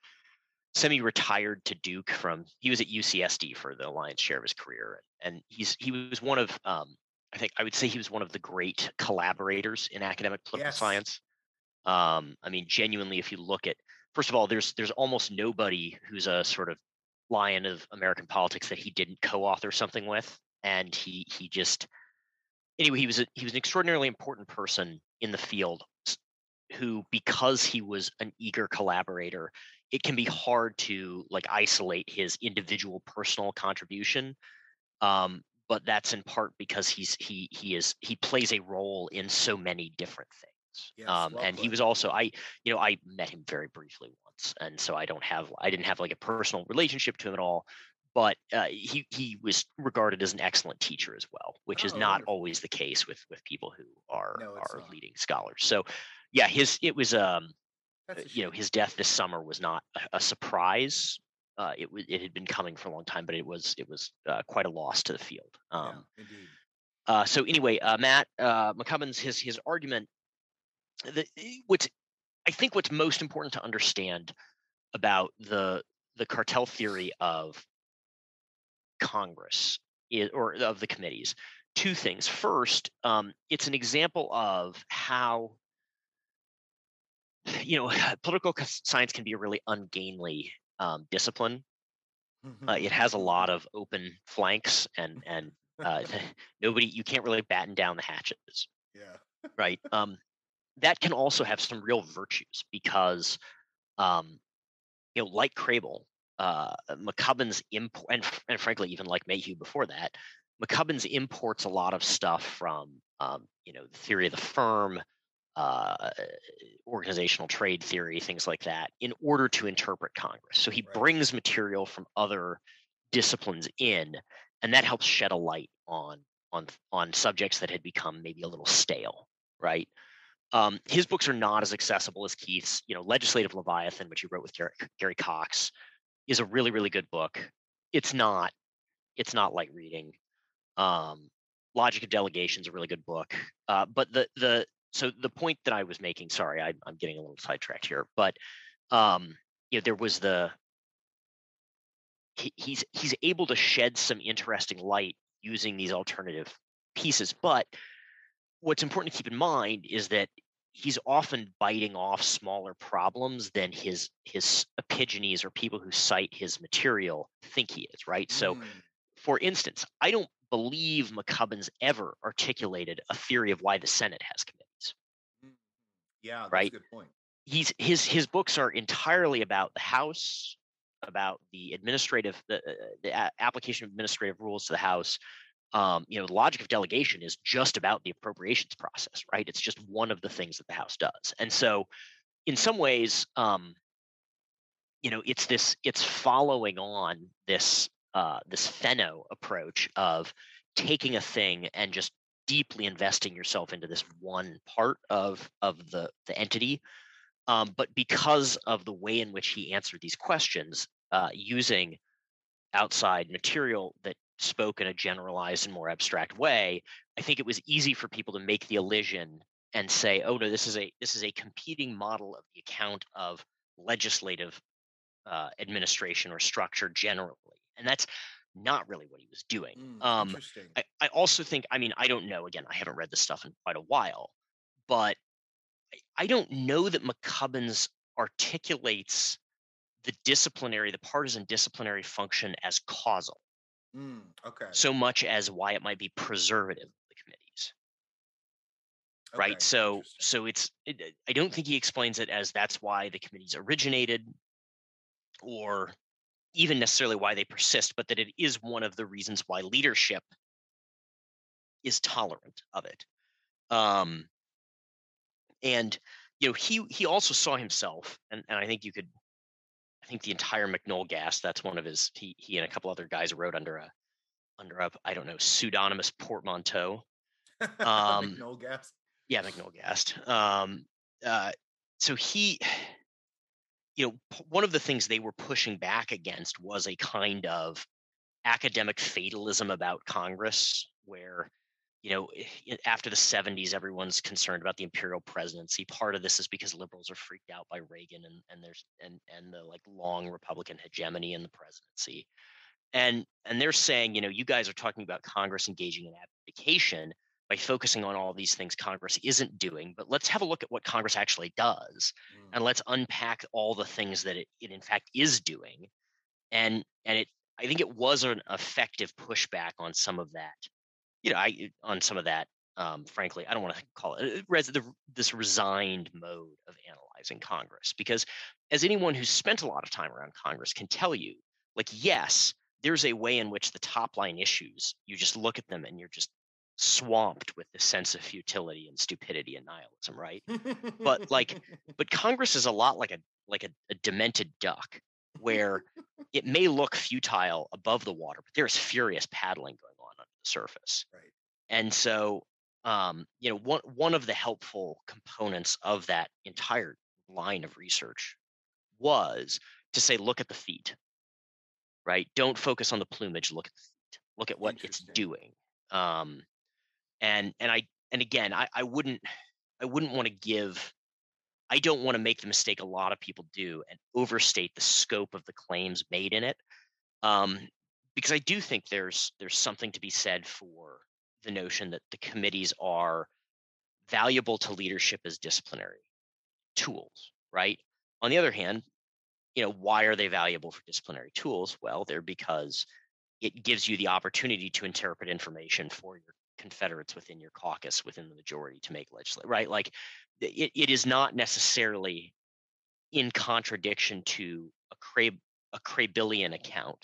semi-retired to Duke from. He was at UCSD for the lion's share of his career, and he's he was one of, um, I think I would say he was one of the great collaborators in academic political Yes. science. Um, I mean, genuinely, if you look at first of all, there's there's almost nobody who's a sort of lion of American politics that he didn't co-author something with, and he he just anyway he was a, he was an extraordinarily important person in the field who because he was an eager collaborator it can be hard to like isolate his individual personal contribution um, but that's in part because he's he he is he plays a role in so many different things Yes, um, and he was also i you know i met him very briefly and so i don't have i didn't have like a personal relationship to him at all but uh, he he was regarded as an excellent teacher as well which is Oh, not wonderful. always the case with with people who are No, are not. leading scholars so yeah his it was um you know his death this summer was not a, a surprise uh, it was it had been coming for a long time but it was it was uh, quite a loss to the field um, yeah, indeed. uh, so anyway, uh, Matt uh, McCubbins, his his argument, the, what's I think what's most important to understand about the the cartel theory of Congress is, or of the committees, two things. First, um, it's an example of how you know political science can be a really ungainly um, discipline. Uh, it has a lot of open flanks and and uh, nobody you can't really batten down the hatches yeah. right um, that can also have some real virtues because um, you know like Krehbiel, uh, mccubbin's import and, and frankly even like mayhew before that mccubbin's imports a lot of stuff from um, you know the theory of the firm uh, organizational trade theory things like that in order to interpret congress so he Right. brings material from other disciplines in and that helps shed a light on on on subjects that had become maybe a little stale right um, his books are not as accessible as keith's you know legislative leviathan which he wrote with gary, gary cox is a really really good book. It's not it's not light reading. Um, logic of delegation is a really good book. Uh, but the the so the point that i was making sorry I, i'm getting a little sidetracked here but um, you know there was the he, he's he's able to shed some interesting light using these alternative pieces but what's important to keep in mind is that he's often biting off smaller problems than his his epigones or people who cite his material think he is right so Mm, for instance i don't believe mccubbins ever articulated a theory of why the senate has committees mm, yeah, that's Right. a good point. he's his his books are entirely about the house about the administrative the, uh, the application of administrative rules to the house um, you know the logic of delegation is just about the appropriations process right? It's just one of the things that the house does. And so in some ways um, you know it's this it's following on this uh, this Fenno approach of taking a thing and just deeply investing yourself into this one part of of the the entity um, but because of the way in which he answered these questions uh, using outside material that spoke in a generalized and more abstract way i think it was easy for people to make the elision and say oh no this is a this is a competing model of the account of legislative uh, administration or structure generally and that's not really what he was doing Mm, um, interesting. I, I also think, I mean, I don't know. Again, I haven't read this stuff in quite a while, but I- I don't know that McCubbins articulates the disciplinary, the partisan disciplinary function as causal Mm, okay. so much as why it might be preservative of the committees. Right. So, so it's, it, I don't think he explains it as that's why the committees originated or even necessarily why they persist, but that it is one of the reasons why leadership is tolerant of it. Um, and you know, he he also saw himself, and, and I think you could, I think the entire McNollgast. That's one of his. He he and a couple other guys wrote under a under a I don't know pseudonymous portmanteau. Um, Gast. Yeah, McNollgast. Um, uh, so he, you know, one of the things they were pushing back against was a kind of academic fatalism about Congress, where you know, eh, after the 70s, everyone's concerned about the imperial presidency. Part of this is because liberals are freaked out by Reagan and, and there's and and the like long Republican hegemony in the presidency. And and they're saying, you know, you guys are talking about Congress engaging in abdication by focusing on all these things Congress isn't doing, but let's have a look at what Congress actually does mm. and let's unpack all the things that it, it in fact is doing. And and it I think it was an effective pushback on some of that you know, I on some of that. Um, frankly, I don't want to call it uh, res- the, this resigned mode of analyzing Congress, because as anyone who's spent a lot of time around Congress can tell you, like, yes, there's a way in which the top line issues, you just look at them and you're just swamped with the sense of futility and stupidity and nihilism, right? but like, but Congress is a lot like a like a, a demented duck, where it may look futile above the water, but there's furious paddling going surface. Right. And so, um, you know, one one of the helpful components of that entire line of research was to say, look at the feet. Right. Don't focus on the plumage. Look at the feet. Look at what it's doing. Um, and and I and again, I, I wouldn't I wouldn't want to give I don't want to make the mistake a lot of people do and overstate the scope of the claims made in it. Um, because I do think there's there's something to be said for the notion that the committees are valuable to leadership as disciplinary tools, right? On the other hand, you know, why are they valuable for disciplinary tools? Well, they're because it gives you the opportunity to interpret information for your confederates within your caucus within the majority to make legislation right like it, it is not necessarily in contradiction to a Crab, a Krehbielian account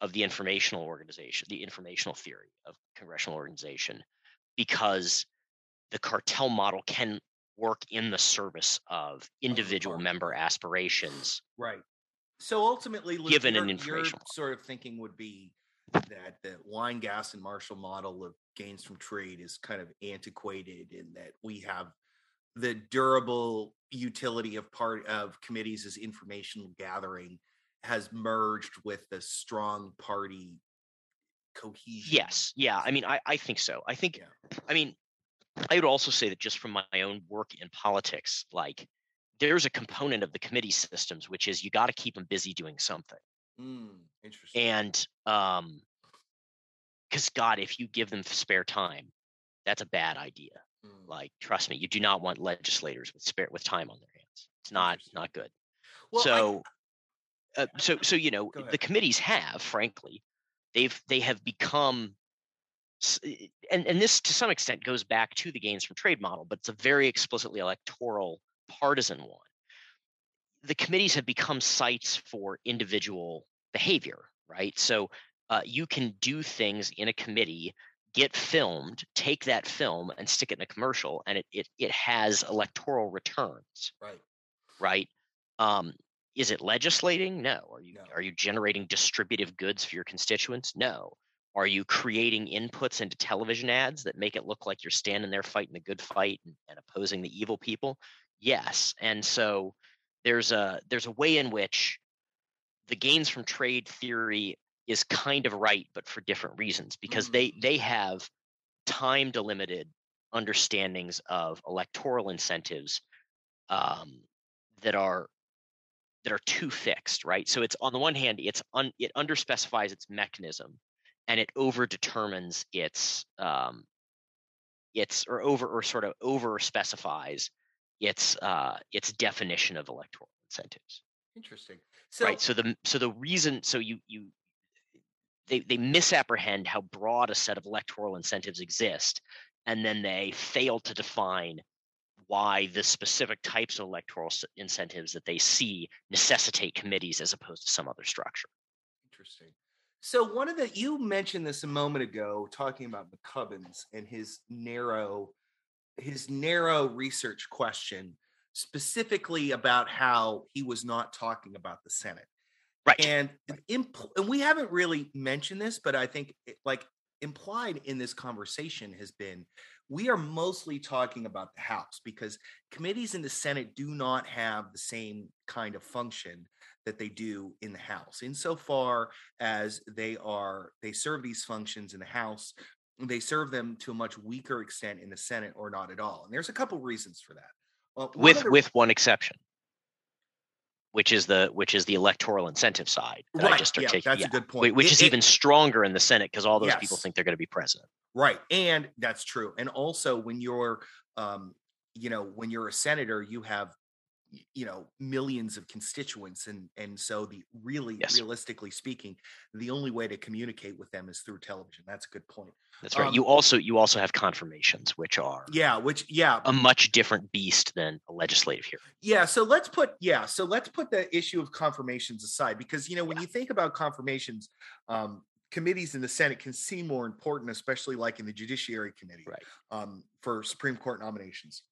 of the informational organization, the informational theory of congressional organization, because the cartel model can work in the service of individual member aspirations. Right. So ultimately, given your, an informational sort of thinking would be that the Weingast and Marshall model of gains from trade is kind of antiquated in that we have the durable utility of part of committees as informational gathering has merged with the strong party cohesion. Yes. Yeah. I mean, I, I think so. I think, yeah. I mean, I would also say that just from my own work in politics, like there's a component of the committee systems, which is you got to keep them busy doing something. Mm, interesting. And, um, because God, if you give them spare time, that's a bad idea. Mm. Like, trust me, you do not want legislators with spare with time on their hands. It's not not good. Well, so uh, so so you know the committees have frankly they've they have become and and this to some extent goes back to the gains from trade model but it's a very explicitly electoral partisan one. The committees have become sites for individual behavior right? So uh, you can do things in a committee get filmed take that film and stick it in a commercial and it it, it has electoral returns right. right? Um, is it legislating? No. Are you no. are you generating distributive goods for your constituents? No. Are you creating inputs into television ads that make it look like you're standing there fighting the good fight and, and opposing the evil people? Yes. And so there's a there's a way in which the gains from trade theory is kind of right, but for different reasons, because mm. they they have time delimited understandings of electoral incentives um, that are that are too fixed, right? So it's on the one hand, it's un, it underspecifies its mechanism, and it over determines its um, its or over or sort of over specifies its uh, its definition of electoral incentives. Interesting. So, right. So the so the reason so you you they they misapprehend how broad a set of electoral incentives exist, and then they fail to define why the specific types of electoral incentives that they see necessitate committees as opposed to some other structure. Interesting. So one of the you mentioned this a moment ago, talking about McCubbins and his narrow, his narrow research question, specifically about how he was not talking about the Senate. Right. And impl- and we haven't really mentioned this, but I think it, like implied in this conversation has been we are mostly talking about the House because committees in the Senate do not have the same kind of function that they do in the House. Insofar as they are, they serve these functions in the House, they serve them to a much weaker extent in the Senate or not at all. And there's a couple reasons for that. Uh, well, with the, with one exception which is the which is the electoral incentive side. right. I just yeah, that's yeah. a good point. Which it, is it, even stronger in the Senate because all those yes. people think they're going to be president. Right, and that's true. And also, when you're, um, you know, when you're a senator, you have you know millions of constituents and and so the really yes. realistically speaking the only way to communicate with them is through television that's a good point that's right um, you also you also have confirmations which are yeah which yeah a much different beast than a legislative hearing yeah so let's put yeah so let's put the issue of confirmations aside because you know when yeah. you think about confirmations um committees in the Senate can seem more important, especially like in the Judiciary Committee right. um, for Supreme Court nominations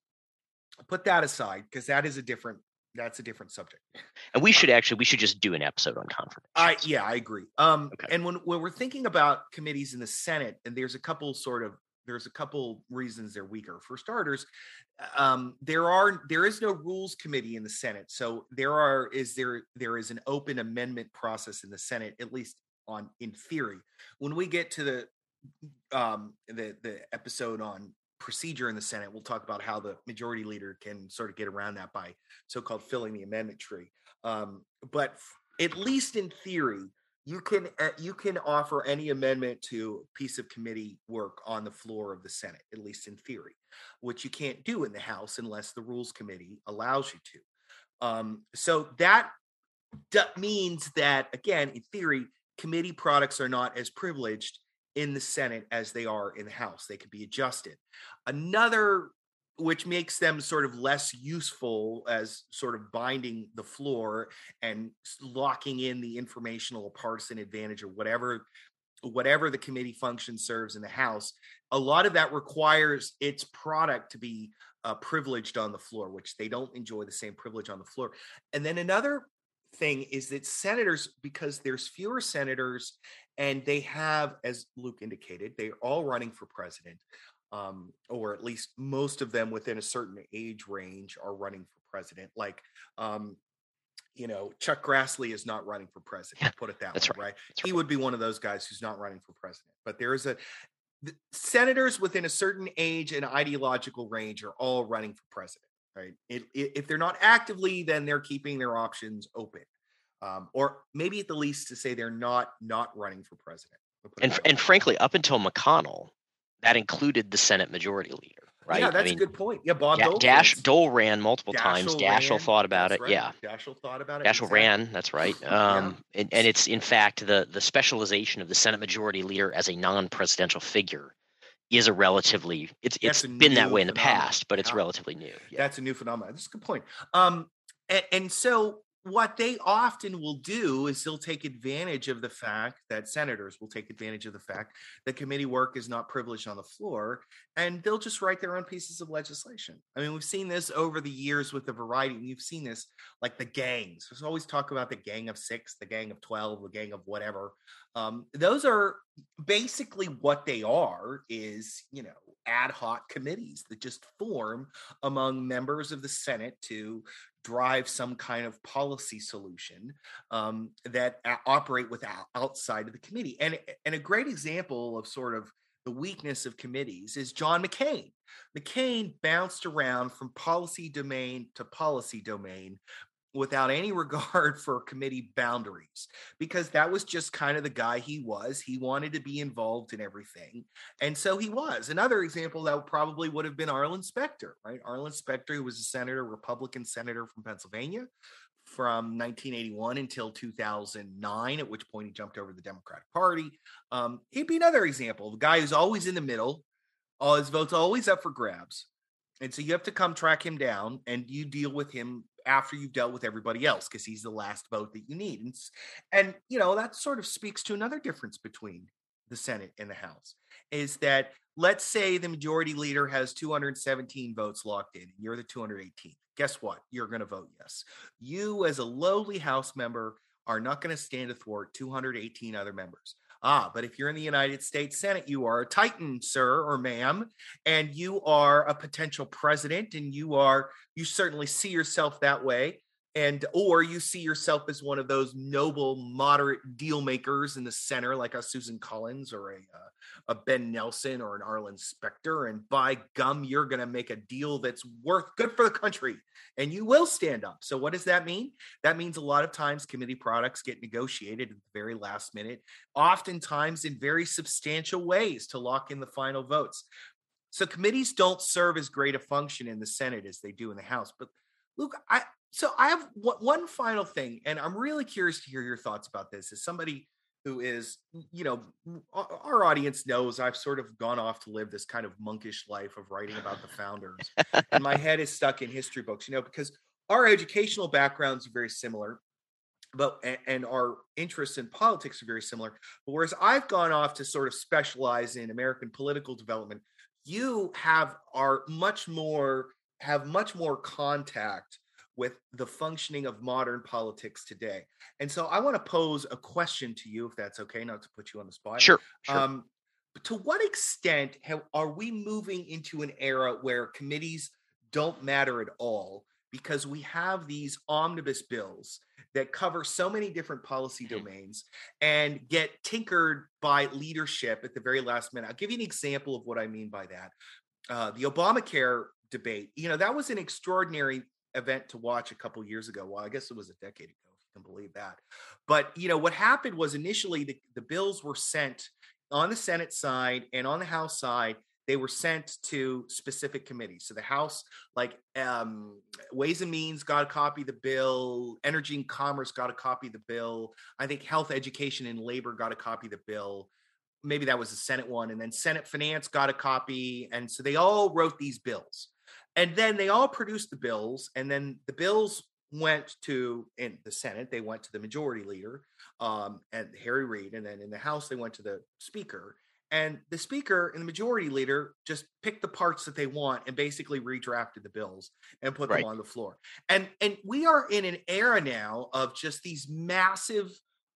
put that aside because that is a different that's a different subject. And we should actually we should just do an episode on confirmation. I yeah, I agree. Um okay. and when when we're thinking about committees in the Senate, and there's a couple sort of there's a couple reasons they're weaker. For starters, um, there are there is no rules committee in the Senate, so there are is there there is an open amendment process in the Senate, at least on in theory. When we get to the um the the episode on procedure in the Senate. We'll talk about how the majority leader can sort of get around that by so-called filling the amendment tree. Um, but at least in theory, you can uh, you can offer any amendment to piece of committee work on the floor of the Senate, at least in theory, which you can't do in the House unless the Rules Committee allows you to. Um, so that d- means that again, in theory, committee products are not as privileged in the Senate as they are in the House. They could be adjusted. Another which makes them sort of less useful as sort of binding the floor and locking in the informational partisan advantage or whatever whatever the committee function serves in the house a lot of that requires its product to be uh, privileged on the floor which they don't enjoy the same privilege on the floor and then another thing is that senators because there's fewer senators and they have, as Luke indicated, they're all running for president, um, or at least most of them within a certain age range are running for president. Like, um, you know, Chuck Grassley is not running for president. Yeah, put it that way, right? right? He would be one of those guys who's not running for president. But there is a senators within a certain age and ideological range are all running for president, right? It, it, if they're not actively, then they're keeping their options open um, or maybe at the least to say they're not not running for president. And and frankly, up until McConnell, that included the Senate Majority Leader. Right. Yeah, that's I mean, a good point. Yeah, Bob da- Dole, Dash Dole ran multiple Daschle times. Daschle ran, thought about it. Right. Yeah. Daschle thought about it. Daschle exactly. ran. That's right. Um, yeah. and, and it's in fact the the specialization of the Senate Majority Leader as a non-presidential figure is a relatively it's that's it's been that way in the phenomenon. past, but it's yeah. relatively new. Yeah. That's a new phenomenon. That's a good point. Um, and, and so what they often will do is they'll take advantage of the fact that senators will take advantage of the fact that committee work is not privileged on the floor and they'll just write their own pieces of legislation. I mean, we've seen this over the years with a variety. and You've seen this like the gangs. There's always talk about the gang of six, the gang of 12, the gang of whatever. Um, those are basically what they are is, you know, ad hoc committees that just form among members of the Senate to drive some kind of policy solution um, that operate without outside of the committee. And and a great example of sort of the weakness of committees is John McCain. McCain bounced around from policy domain to policy domain without any regard for committee boundaries because that was just kind of the guy he was. He wanted to be involved in everything. And so he was. Another example that probably would have been Arlen Specter, right? Arlen Specter, who was a senator, Republican senator from Pennsylvania from 1981 until 2009, at which point he jumped over the Democratic Party. Um, he'd be another example. The guy who's always in the middle, all his votes always up for grabs. And so you have to come track him down and you deal with him after you've dealt with everybody else because he's the last vote that you need. And, and, you know, that sort of speaks to another difference between the Senate and the House is that let's say the majority leader has 217 votes locked in and you're the 218th. Guess what? You're going to vote yes. You, as a lowly House member, are not going to stand athwart 218 other members. Ah, but if you're in the United States Senate, you are a titan, sir or ma'am, and you are a potential president, and you are you certainly see yourself that way and or you see yourself as one of those noble moderate deal makers in the center like a susan collins or a, uh, a ben nelson or an arlen specter and by gum you're going to make a deal that's worth good for the country and you will stand up. So what does that mean? That means a lot of times committee products get negotiated at the very last minute oftentimes in very substantial ways to lock in the final votes. So committees don't serve as great a function in the senate as they do in the house but Luke, I, so I have one final thing, and I'm really curious to hear your thoughts about this. As somebody who is, you know, our audience knows I've sort of gone off to live this kind of monkish life of writing about the founders, and my head is stuck in history books, you know, because our educational backgrounds are very similar but and our interests in politics are very similar. But whereas I've gone off to sort of specialize in American political development, you have are much more have much more contact with the functioning of modern politics today. And so I want to pose a question to you, if that's okay, not to put you on the spot. Sure. sure. Um, to what extent have, are we moving into an era where committees don't matter at all because we have these omnibus bills that cover so many different policy mm-hmm. domains and get tinkered by leadership at the very last minute. I'll give you an example of what I mean by that. Uh, the Obamacare debate, you know, that was an extraordinary event to watch a couple years ago. Well, I guess it was a decade ago, if you can believe that. But you know what happened was initially the, the bills were sent on the Senate side and on the House side. They were sent to specific committees. So the House, like um, Ways and Means, got a copy of the bill. Energy and Commerce got a copy of the bill. I think Health, Education, and Labor got a copy of the bill maybe that was the Senate one, and then Senate Finance got a copy, and so they all wrote these bills. And then they all produced the bills, and then the bills went to in the Senate, they went to the majority leader, um, and Harry Reid, and then in the House they went to the speaker. And the speaker and the majority leader just picked the parts that they want and basically redrafted the bills and put right. them on the floor. And and we are in an era now of just these massive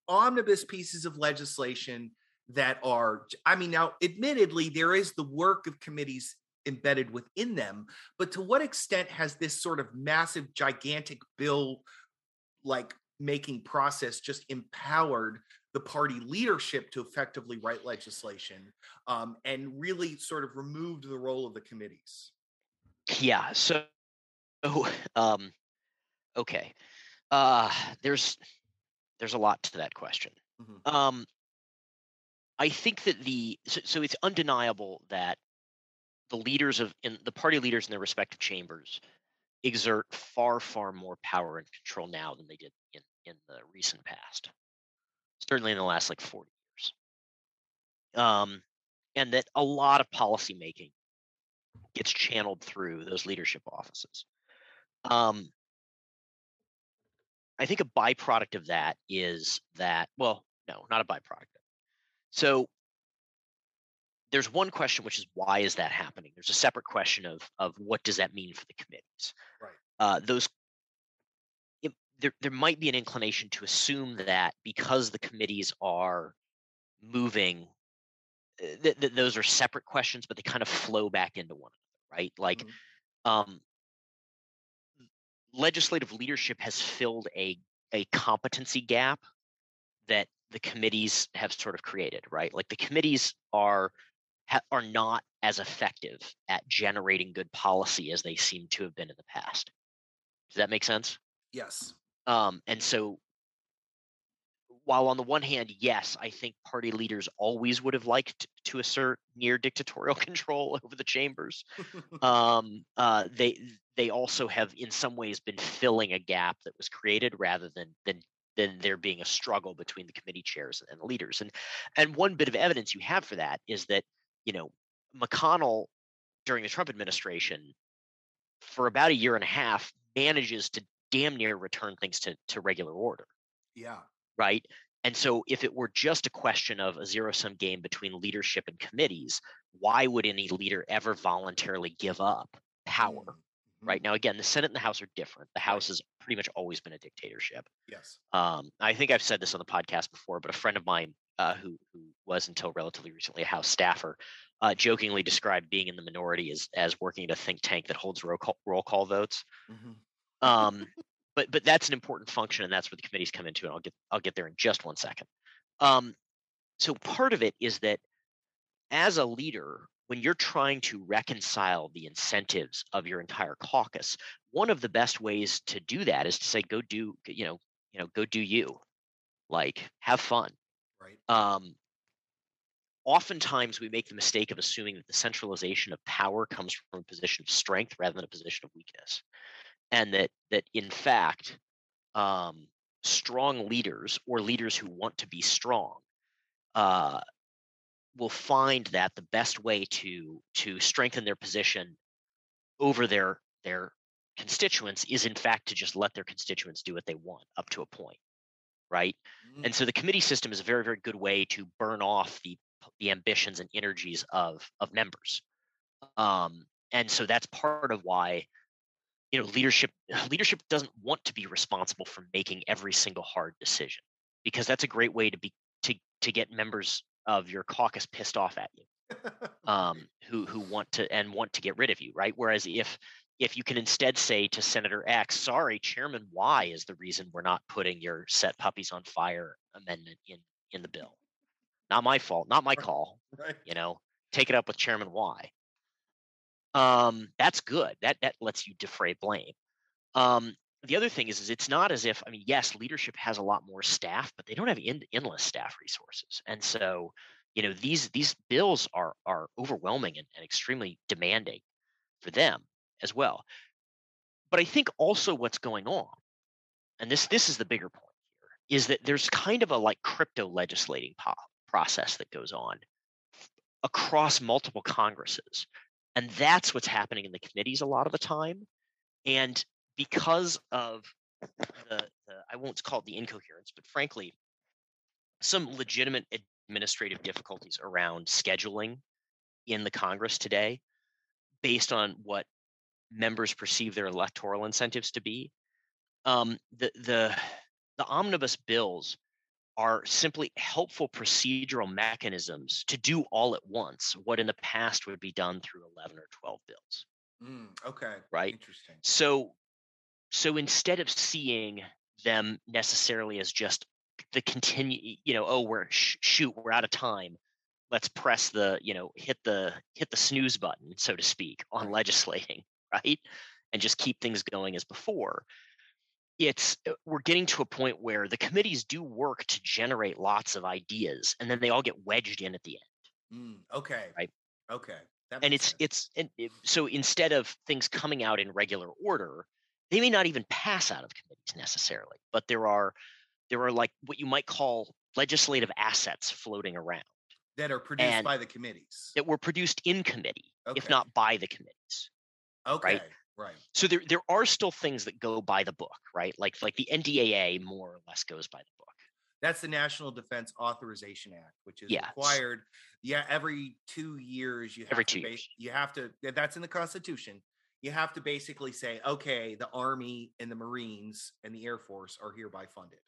omnibus pieces of legislation that are i mean now admittedly there is the work of committees embedded within them but to what extent has this sort of massive gigantic bill like making process just empowered the party leadership to effectively write legislation um, and really sort of removed the role of the committees yeah so um, okay uh, there's there's a lot to that question mm-hmm. um, i think that the so, so it's undeniable that the leaders of in the party leaders in their respective chambers exert far far more power and control now than they did in in the recent past. Certainly in the last like 40 years. Um and that a lot of policy making gets channeled through those leadership offices. Um i think a byproduct of that is that well no not a byproduct so there's one question which is why is that happening? There's a separate question of of what does that mean for the committees? Right. Uh, those it, there, there might be an inclination to assume that because the committees are moving th- uh, th- those are separate questions but they kind of flow back into one another right? Like mm-hmm. um, legislative leadership has filled a a competency gap that the committees have sort of created right? Like the committees are ha- are not as effective at generating good policy as they seem to have been in the past. Does that make sense? Yes. Um, and so, while on the one hand, yes, I think party leaders always would have liked to assert near dictatorial control over the chambers, um, uh, they they also have in some ways been filling a gap that was created rather than than than there being a struggle between the committee chairs and the leaders. And and one bit of evidence you have for that is that you know, McConnell during the Trump administration for about a year and a half manages to damn near return things to, to regular order. Yeah. Right. And so if it were just a question of a zero sum game between leadership and committees, why would any leader ever voluntarily give up power? Mm-hmm. right now again the senate and the house are different the house has pretty much always been a dictatorship Yes. um, i think i've said this on the podcast before but a friend of mine uh, who, who was until relatively recently a house staffer uh, jokingly described being in the minority as, as working at a think tank that holds roll call, roll call votes. Mhm. um, but but that's an important function and that's where the committees come into and i'll get i'll get there in just one second. Um, so part of it is that as a leader when you're trying to reconcile the incentives of your entire caucus one of the best ways to do that is to say go do you know you know go do you. Like have fun Right. um, oftentimes we make the mistake of assuming that the centralization of power comes from a position of strength rather than a position of weakness and that that in fact um, strong leaders or leaders who want to be strong uh, will find that the best way to to strengthen their position over their their constituents is in fact to just let their constituents do what they want up to a point right? Mm. and so the committee system is a very very good way to burn off the the ambitions and energies of of members. Um and so that's part of why you know leadership leadership doesn't want to be responsible for making every single hard decision because that's a great way to be to to get members of your caucus pissed off at you um who who want to and want to get rid of you right? Whereas if if you can instead say to senator x sorry chairman y is the reason we're not putting your set puppies on fire amendment in in the bill. Not my fault not my call right. you know take it up with chairman y. Um that's good that that lets you defray blame. Um the other thing is, is it's not as if i mean yes leadership has a lot more staff but they don't have end, endless staff resources. And so you know these these bills are are overwhelming and, and extremely demanding for them as well. But i think also what's going on and this this is the bigger point here is that there's kind of a like crypto legislating po- process that goes on across multiple congresses and that's what's happening in the committees a lot of the time and because of the, the i won't call it the incoherence but frankly some legitimate administrative difficulties around scheduling in the congress today based on what members perceive their electoral incentives to be um, the the the omnibus bills are simply helpful procedural mechanisms to do all at once what in the past would be done through 11 or 12 bills Mm, okay. Right. Interesting. so so instead of seeing them necessarily as just the continue you know oh we're sh- shoot we're out of time let's press the you know hit the hit the snooze button so to speak on legislating right and just keep things going as before it's uh, we're getting to a point where the committees do work to generate lots of ideas and then they all get wedged in at the end Mm, okay. Right. Okay. And it's sense. it's and it- so instead of things coming out in regular order they may not even pass out of committees necessarily but there are there are like what you might call legislative assets floating around that are produced by the committees. that were produced in committee if not by the committees Okay. Right. so there there are still things that go by the book right like like the ndaa more or less goes by the book That's the National Defense Authorization Act, which is Yeah, required. Yeah, every two years you have Every to two ba- years. you have to. That's in the Constitution. You have to basically say, okay, the Army and the Marines and the Air Force are hereby funded.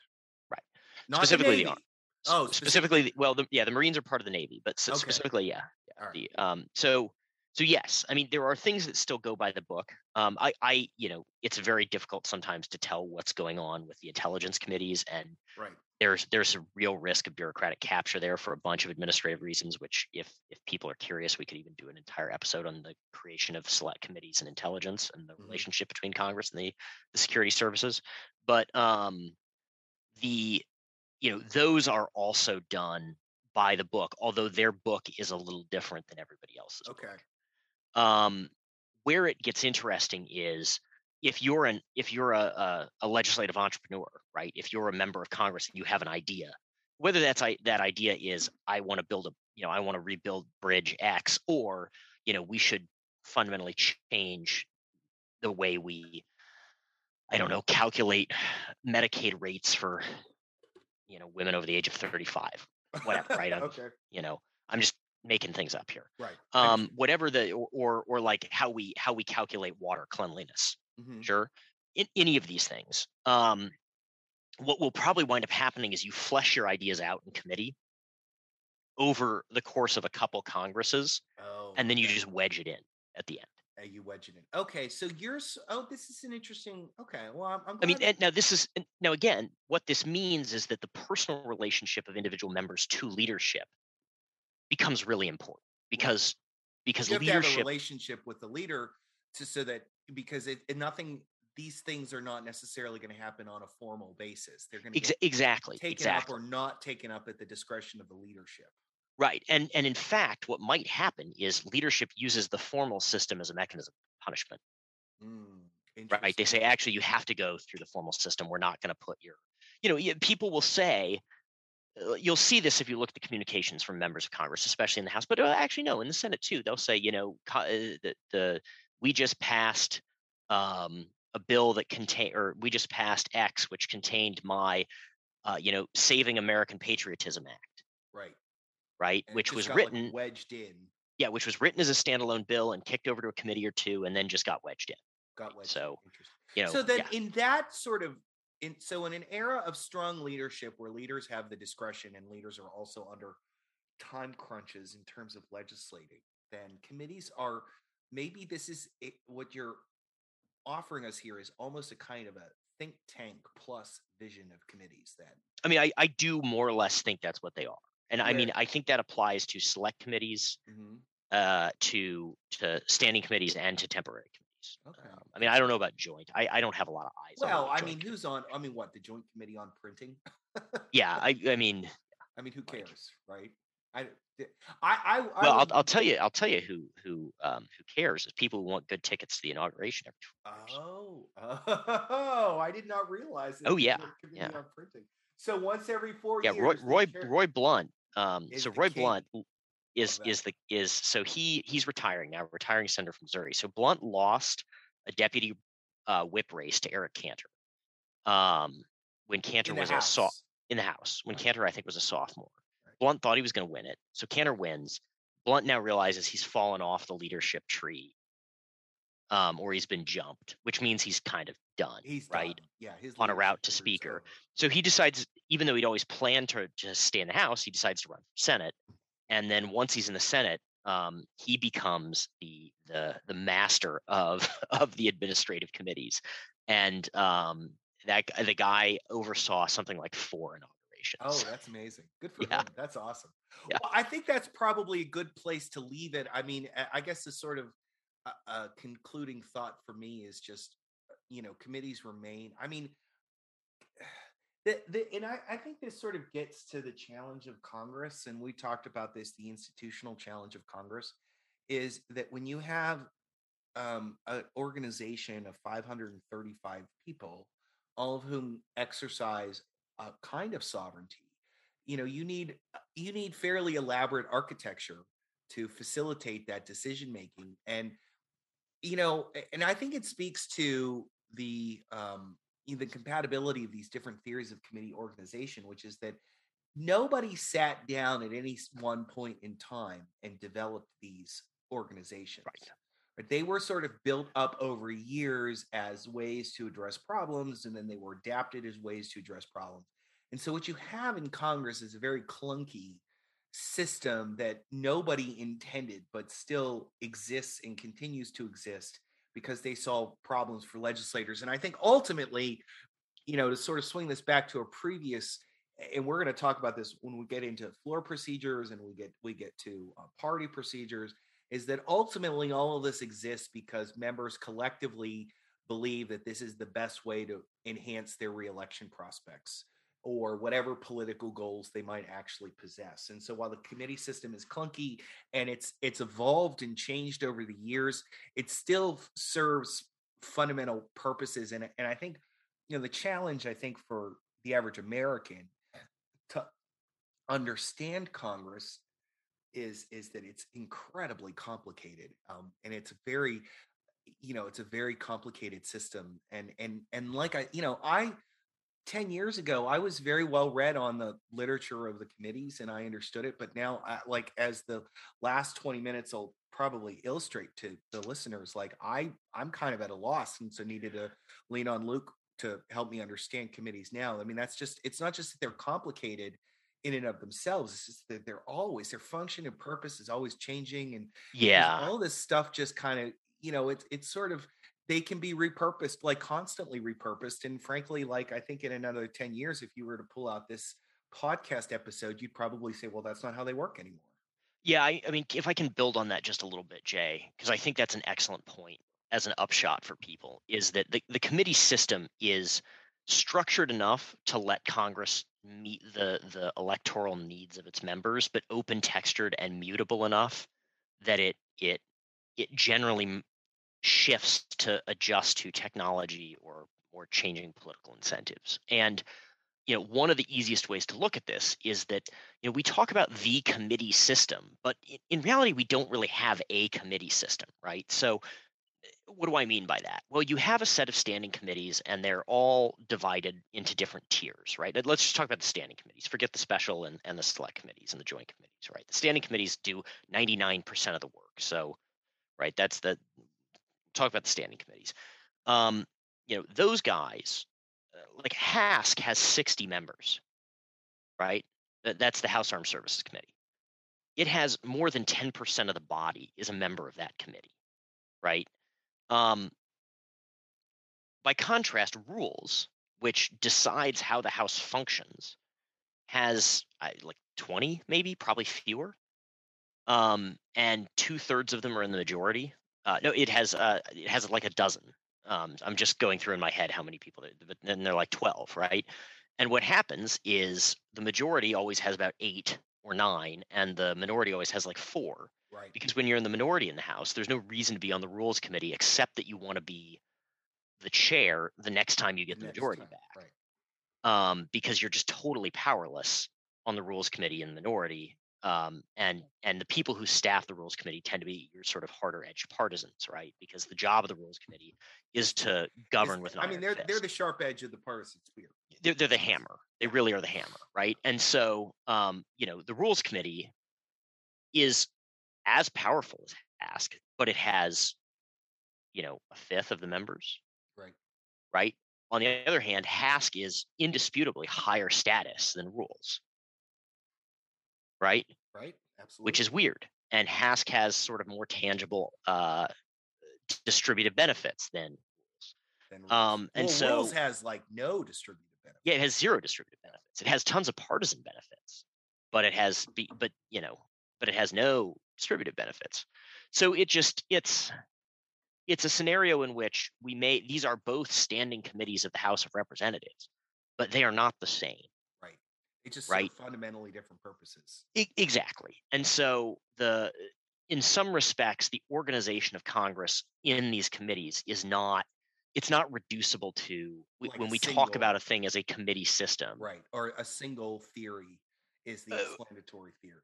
Right. Not Specifically the the Ar- Navy. Oh, specifically the- well the, yeah the marines are part of the navy but s- Okay. specifically yeah All right. the um so so yes i mean there are things that still go by the book um i i you know it's very difficult sometimes to tell what's going on with the intelligence committees and Right. there's there's a real risk of bureaucratic capture there for a bunch of administrative reasons which if if people are curious we could even do an entire episode on the creation of select committees and intelligence and the Mhm. relationship between congress and the the security services but um the you know those are also done by the book although their book is a little different than everybody else's book. Um where it gets interesting is if you're an if you're a, a, a legislative entrepreneur right if you're a member of congress and you have an idea whether that's I, that idea is i want to build a you know i want to rebuild bridge x or you know we should fundamentally change the way we i don't know calculate medicaid rates for you know women over the age of 35 whatever, right? Okay. you know i'm just making things up here. Right. Um, whatever the or, or or like how we how we calculate water cleanliness. Mhm. Sure. In any of these things. Um, what will probably wind up happening is you flesh your ideas out in committee over the course of a couple congresses, Oh, and then you okay. just wedge it in at the end. Uh, you wedge it in. Okay, so yours. Oh, this is an interesting. Okay, well, I'm. I'm I mean, and now this is now again, what this means is that the personal relationship of individual members to leadership becomes really important because because you have to have a leadership relationship with the leader to so that because it, nothing. These things are not necessarily going to happen on a formal basis. They're going to exa- exactly taken exactly up or not taken up at the discretion of the leadership. right and and in fact what might happen is leadership uses the formal system as a mechanism of punishment Mm, right they say actually you have to go through the formal system we're not going to put your you know people will say you'll see this if you look at the communications from members of congress especially in the house but uh, actually no in the senate too they'll say you know uh, the, the we just passed um, a bill that contain or we just passed x which contained my uh, you know saving american patriotism act right, right And which was got, like, written wedged in, yeah which was written as a standalone bill and kicked over to a committee or two and then just got wedged in got wedged. So. You know so then yeah. in that sort of in so in an era of strong leadership where leaders have the discretion and leaders are also under time crunches in terms of legislating then committees are maybe this is it, what you're offering us here is almost a kind of a think tank plus vision of committees then I mean, I, I do more or less think that's what they are. And I mean, I think that applies to select committees, mm-hmm. uh, to to standing committees, and to temporary committees. Okay Um, I mean, I don't know about joint. I, I don't have a lot of eyes. on well i mean who's on i mean what the joint committee on printing yeah, I I mean, i mean who Like- cares right i i i, I well, I'll I'll tell you, I'll tell you who who um who cares is people who want good tickets to the inauguration every years. Oh, oh, I did not realize. that Oh, yeah, Committee yeah. on Printing. So once every four yeah, years. Roy Roy Roy Blunt. Um, so Roy king Blunt is is the is so he he's retiring now, retiring senator from Missouri. So Blunt lost a deputy uh, whip race to Eric Cantor. Um, when Cantor was a house. so- in the House, when Cantor I think was a sophomore. Blunt thought he was going to win it, so Cantor wins. Blunt now realizes he's fallen off the leadership tree, um, or he's been jumped, which means he's kind of done, He's right? done. Yeah, on a route to speaker. So he decides, even though he'd always planned to just stay in the House, he decides to run for Senate. And then once he's in the Senate, um, he becomes the the the master of of the administrative committees, and um, that the guy oversaw something like four inaugurations. Oh, that's amazing. Good for Yeah. him. That's awesome. Yeah. Well, I think that's probably a good place to leave it. I mean, I- guess the sort of uh, uh, concluding thought for me is just, uh, you know, committees remain. I mean, the, the, and I, I think this sort of gets to the challenge of Congress, and we talked about this the institutional challenge of Congress is that when you have um, an organization of 535 people, all of whom exercise a kind of sovereignty, you know, you need you need fairly elaborate architecture to facilitate that decision making, and you know, and I think it speaks to the um, the compatibility of these different theories of committee organization, which is that nobody sat down at any one point in time and developed these organizations. Right. But they were sort of built up over years as ways to address problems, and then they were adapted as ways to address problems. And so, what you have in Congress is a very clunky system that nobody intended, but still exists and continues to exist because they solve problems for legislators. And I think ultimately, you know, to sort of swing this back to a previous, and we're going to talk about this when we get into floor procedures and we get we get to uh, party procedures, is that ultimately all of this exists because members collectively believe that this is the best way to enhance their reelection prospects or whatever political goals they might actually possess. And so while the committee system is clunky and it's it's evolved and changed over the years, it still serves fundamental purposes and and I think you know the challenge I think for the average American to understand Congress is is that it's incredibly complicated um, and it's very you know it's a very complicated system and and and like I you know I 10 years ago, I was very well read on the literature of the committees and I understood it. But now, I, like, as the last 20 minutes will probably illustrate to the listeners, like, I, I'm kind of at a loss. And so needed to lean on Luke to help me understand committees now. I mean, that's just, it's not just that they're complicated in and of themselves. It's just that they're always, their function and purpose is always changing. And yeah, all this stuff just kind of, you know, it's, it's sort of, they can be repurposed, like constantly repurposed. And frankly, like I think in another 10 years, if you were to pull out this podcast episode, you'd probably say, well, that's not how they work anymore. Yeah, I, I mean, if I can build on that just a little bit, Jay, because I think that's an excellent point as an upshot for people, is that the, the committee system is structured enough to let Congress meet the the electoral needs of its members, but open textured and mutable enough that it it it generally shifts to adjust to technology or or changing political incentives. And you know, one of the easiest ways to look at this is that you know we talk about the committee system, but in, reality we don't really have a committee system, right? So eh, what do I mean by that? Well, you have a set of standing committees and they're all divided into different tiers, right? Let's just talk about the standing committees. Forget the special and, and the select committees and the joint committees, right? The standing committees do 99% of the work. So, right, that's the talk about the standing committees. Um, you know, those guys, uh, like HASC has 60 members, right? That's the House Armed Services Committee. It has more than 10% of the body is a member of that committee, right? Um, by contrast, rules, which decides how the House functions, has uh, like 20, maybe, probably fewer. Um, and two thirds of them are in the majority. Uh, no, it has uh, it has like a dozen. Um, I'm just going through in my head how many people, but then they're like 12, right? And what happens is the majority always has about eight or nine, and the minority always has like four. Right. Because when you're in the minority in the House, there's no reason to be on the Rules Committee except that you want to be the chair the next time you get the, the majority time. back. Right. Um, because you're just totally powerless on the Rules Committee in the minority um, and and the people who staff the rules committee tend to be your sort of harder edge partisans, right? Because the job of the rules committee is to govern with an I mean, they're fist. they're the sharp edge of the partisan spear. They're, they're the hammer. They really are the hammer, right? And so, um, you know, the rules committee is as powerful as HASC, but it has, you know, a fifth of the members, Right. right? On the other hand, HASC is indisputably higher status than rules, right? Right. Absolutely. which is weird. And HASC has sort of more tangible uh, distributed benefits than rules. um, and well, so- rules has like no distributed benefit. yeah, it has zero distributed benefits. It has tons of partisan benefits, but it has be, but you know, but it has no distributed benefits. So it just it's it's a scenario in which we may these are both standing committees of the House of Representatives, but they are not the same. It's just Right. fundamentally different purposes. E- exactly. And so the in some respects the organization of Congress in these committees is not it's not reducible to Like when we talk about a thing as a committee system. Right. Or a single theory is the Uh, explanatory theory.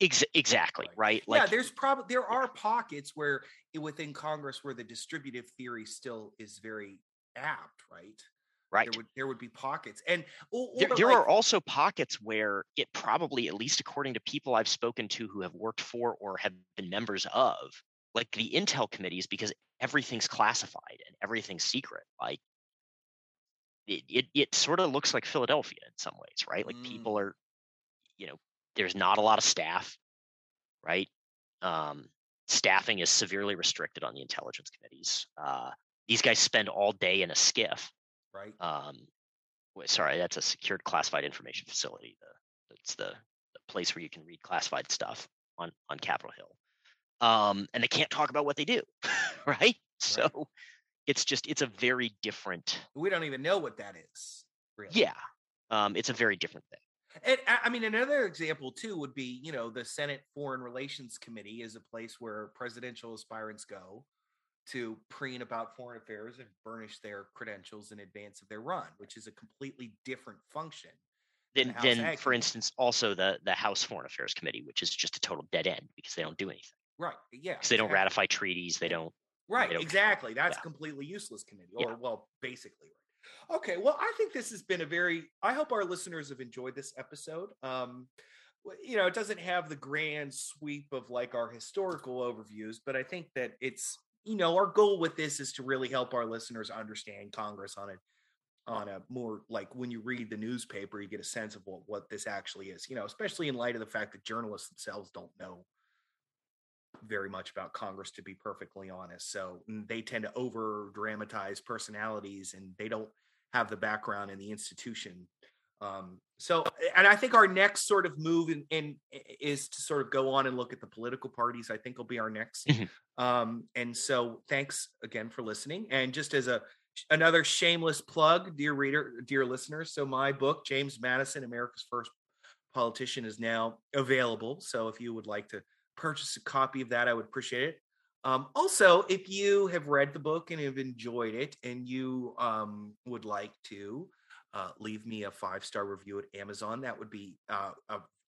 Ex- exactly, Right. right? yeah, there's probably there are pockets where within Congress where the distributive theory still is very apt, right? Right. There would there would be pockets, and There, there like- are also pockets where it probably, at least according to people I've spoken to who have worked for or have been members of, like the Intel committees, because everything's classified and everything's secret. Like it, it, it sort of looks like Philadelphia in some ways, right? Like people Mm. are, you know, there's not a lot of staff, right? Um, staffing is severely restricted on the intelligence committees. Uh, these guys spend all day in a SCIF right. um, wait, sorry, that's a secured classified information facility. The, that's the, the place where you can read classified stuff on on Capitol Hill. Um, and they can't talk about what they do, right? So it's just it's a very different. We don't even know what that is. Really. Yeah, um, it's a very different thing. And I mean, another example too would be, you know, the Senate Foreign Relations Committee is a place where presidential aspirants go to preen about foreign affairs and furnish their credentials in advance of their run, which is a completely different function. Then, the House then for instance, also the the House Foreign Affairs Committee, which is just a total dead end because they don't do anything. Right. Yeah. Because they don't exactly. ratify treaties. They don't. Right. don't- Exactly. That's yeah. a completely useless committee, Yeah. or well, basically. Right. Okay, well, I think this has been a very. I hope our listeners have enjoyed this episode. Um, you know, it doesn't have the grand sweep of like our historical overviews, but I think that it's you know our goal with this is to really help our listeners understand Congress on a on a more like when you read the newspaper, you get a sense of what what this actually is. You know, especially in light of the fact that journalists themselves don't know very much about Congress, to be perfectly honest. So mm, they tend to over dramatize personalities and they don't have the background in the institution. Um, so, and I think our next sort of move in, in, is to sort of go on and look at the political parties. I think will be our next. Mm-hmm. Um, and so, thanks again for listening. And just as a another shameless plug, dear reader, dear listeners. So, my book, James Madison, America's First Politician, is now available. So, if you would like to purchase a copy of that, I would appreciate it. Um, also, if you have read the book and have enjoyed it and you um, would like to uh, leave me a five star review at Amazon, that would be uh,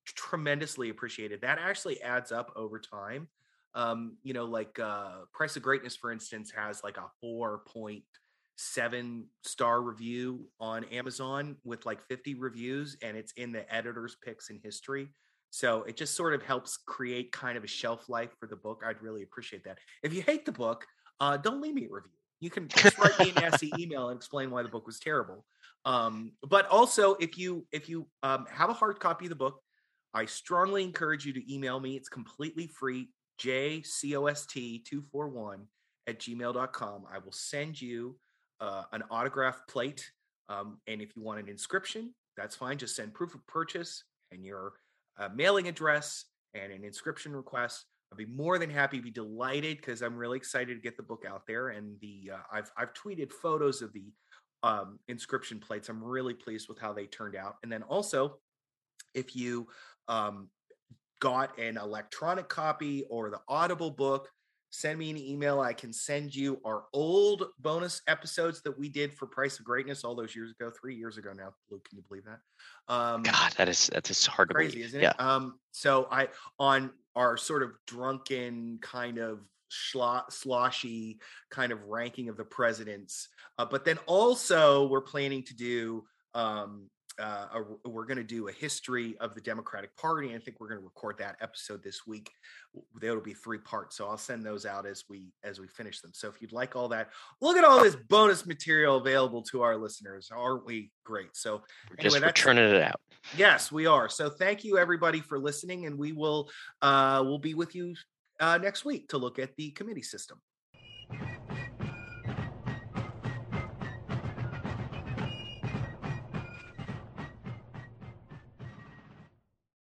tremendously appreciated. That actually adds up over time. Um, you know, like uh, Price of Greatness, for instance, has like a 4.7 star review on Amazon with like 50 reviews, and it's in the editor's picks in history. So it just sort of helps create kind of a shelf life for the book. I'd really appreciate that. If you hate the book, uh, don't leave me a review. You can just write me a nasty email and explain why the book was terrible. Um, but also, if you if you um, have a hard copy of the book, I strongly encourage you to email me. It's completely free. jcost241 at gmail.com. I will send you uh, an autograph plate. Um, and if you want an inscription, that's fine. Just send proof of purchase and your a mailing address and an inscription request. I'd be more than happy, be delighted because I'm really excited to get the book out there. And the uh, I've I've tweeted photos of the um, inscription plates. I'm really pleased with how they turned out. And then also, if you um, got an electronic copy or the Audible book, send me an email. I can send you our old bonus episodes that we did for Price of Greatness all those years ago, three years ago now. Luke, can you believe that? Um, God, that is that is hard crazy, to believe. isn't it? Yeah. Um, so I on our sort of drunken kind of sloshy kind of ranking of the presidents, uh, but then also we're planning to do um, uh, a, we're going to do a history of the Democratic Party. I think we're going to record that episode this week. That'll be three parts, so I'll send those out as we as we finish them. So if you'd like all that, look at all this bonus material available to our listeners. Aren't we great? So we're anyway, just turning it out. Yes, we are. So thank you everybody for listening, and we will uh, we'll be with you uh, next week to look at the committee system.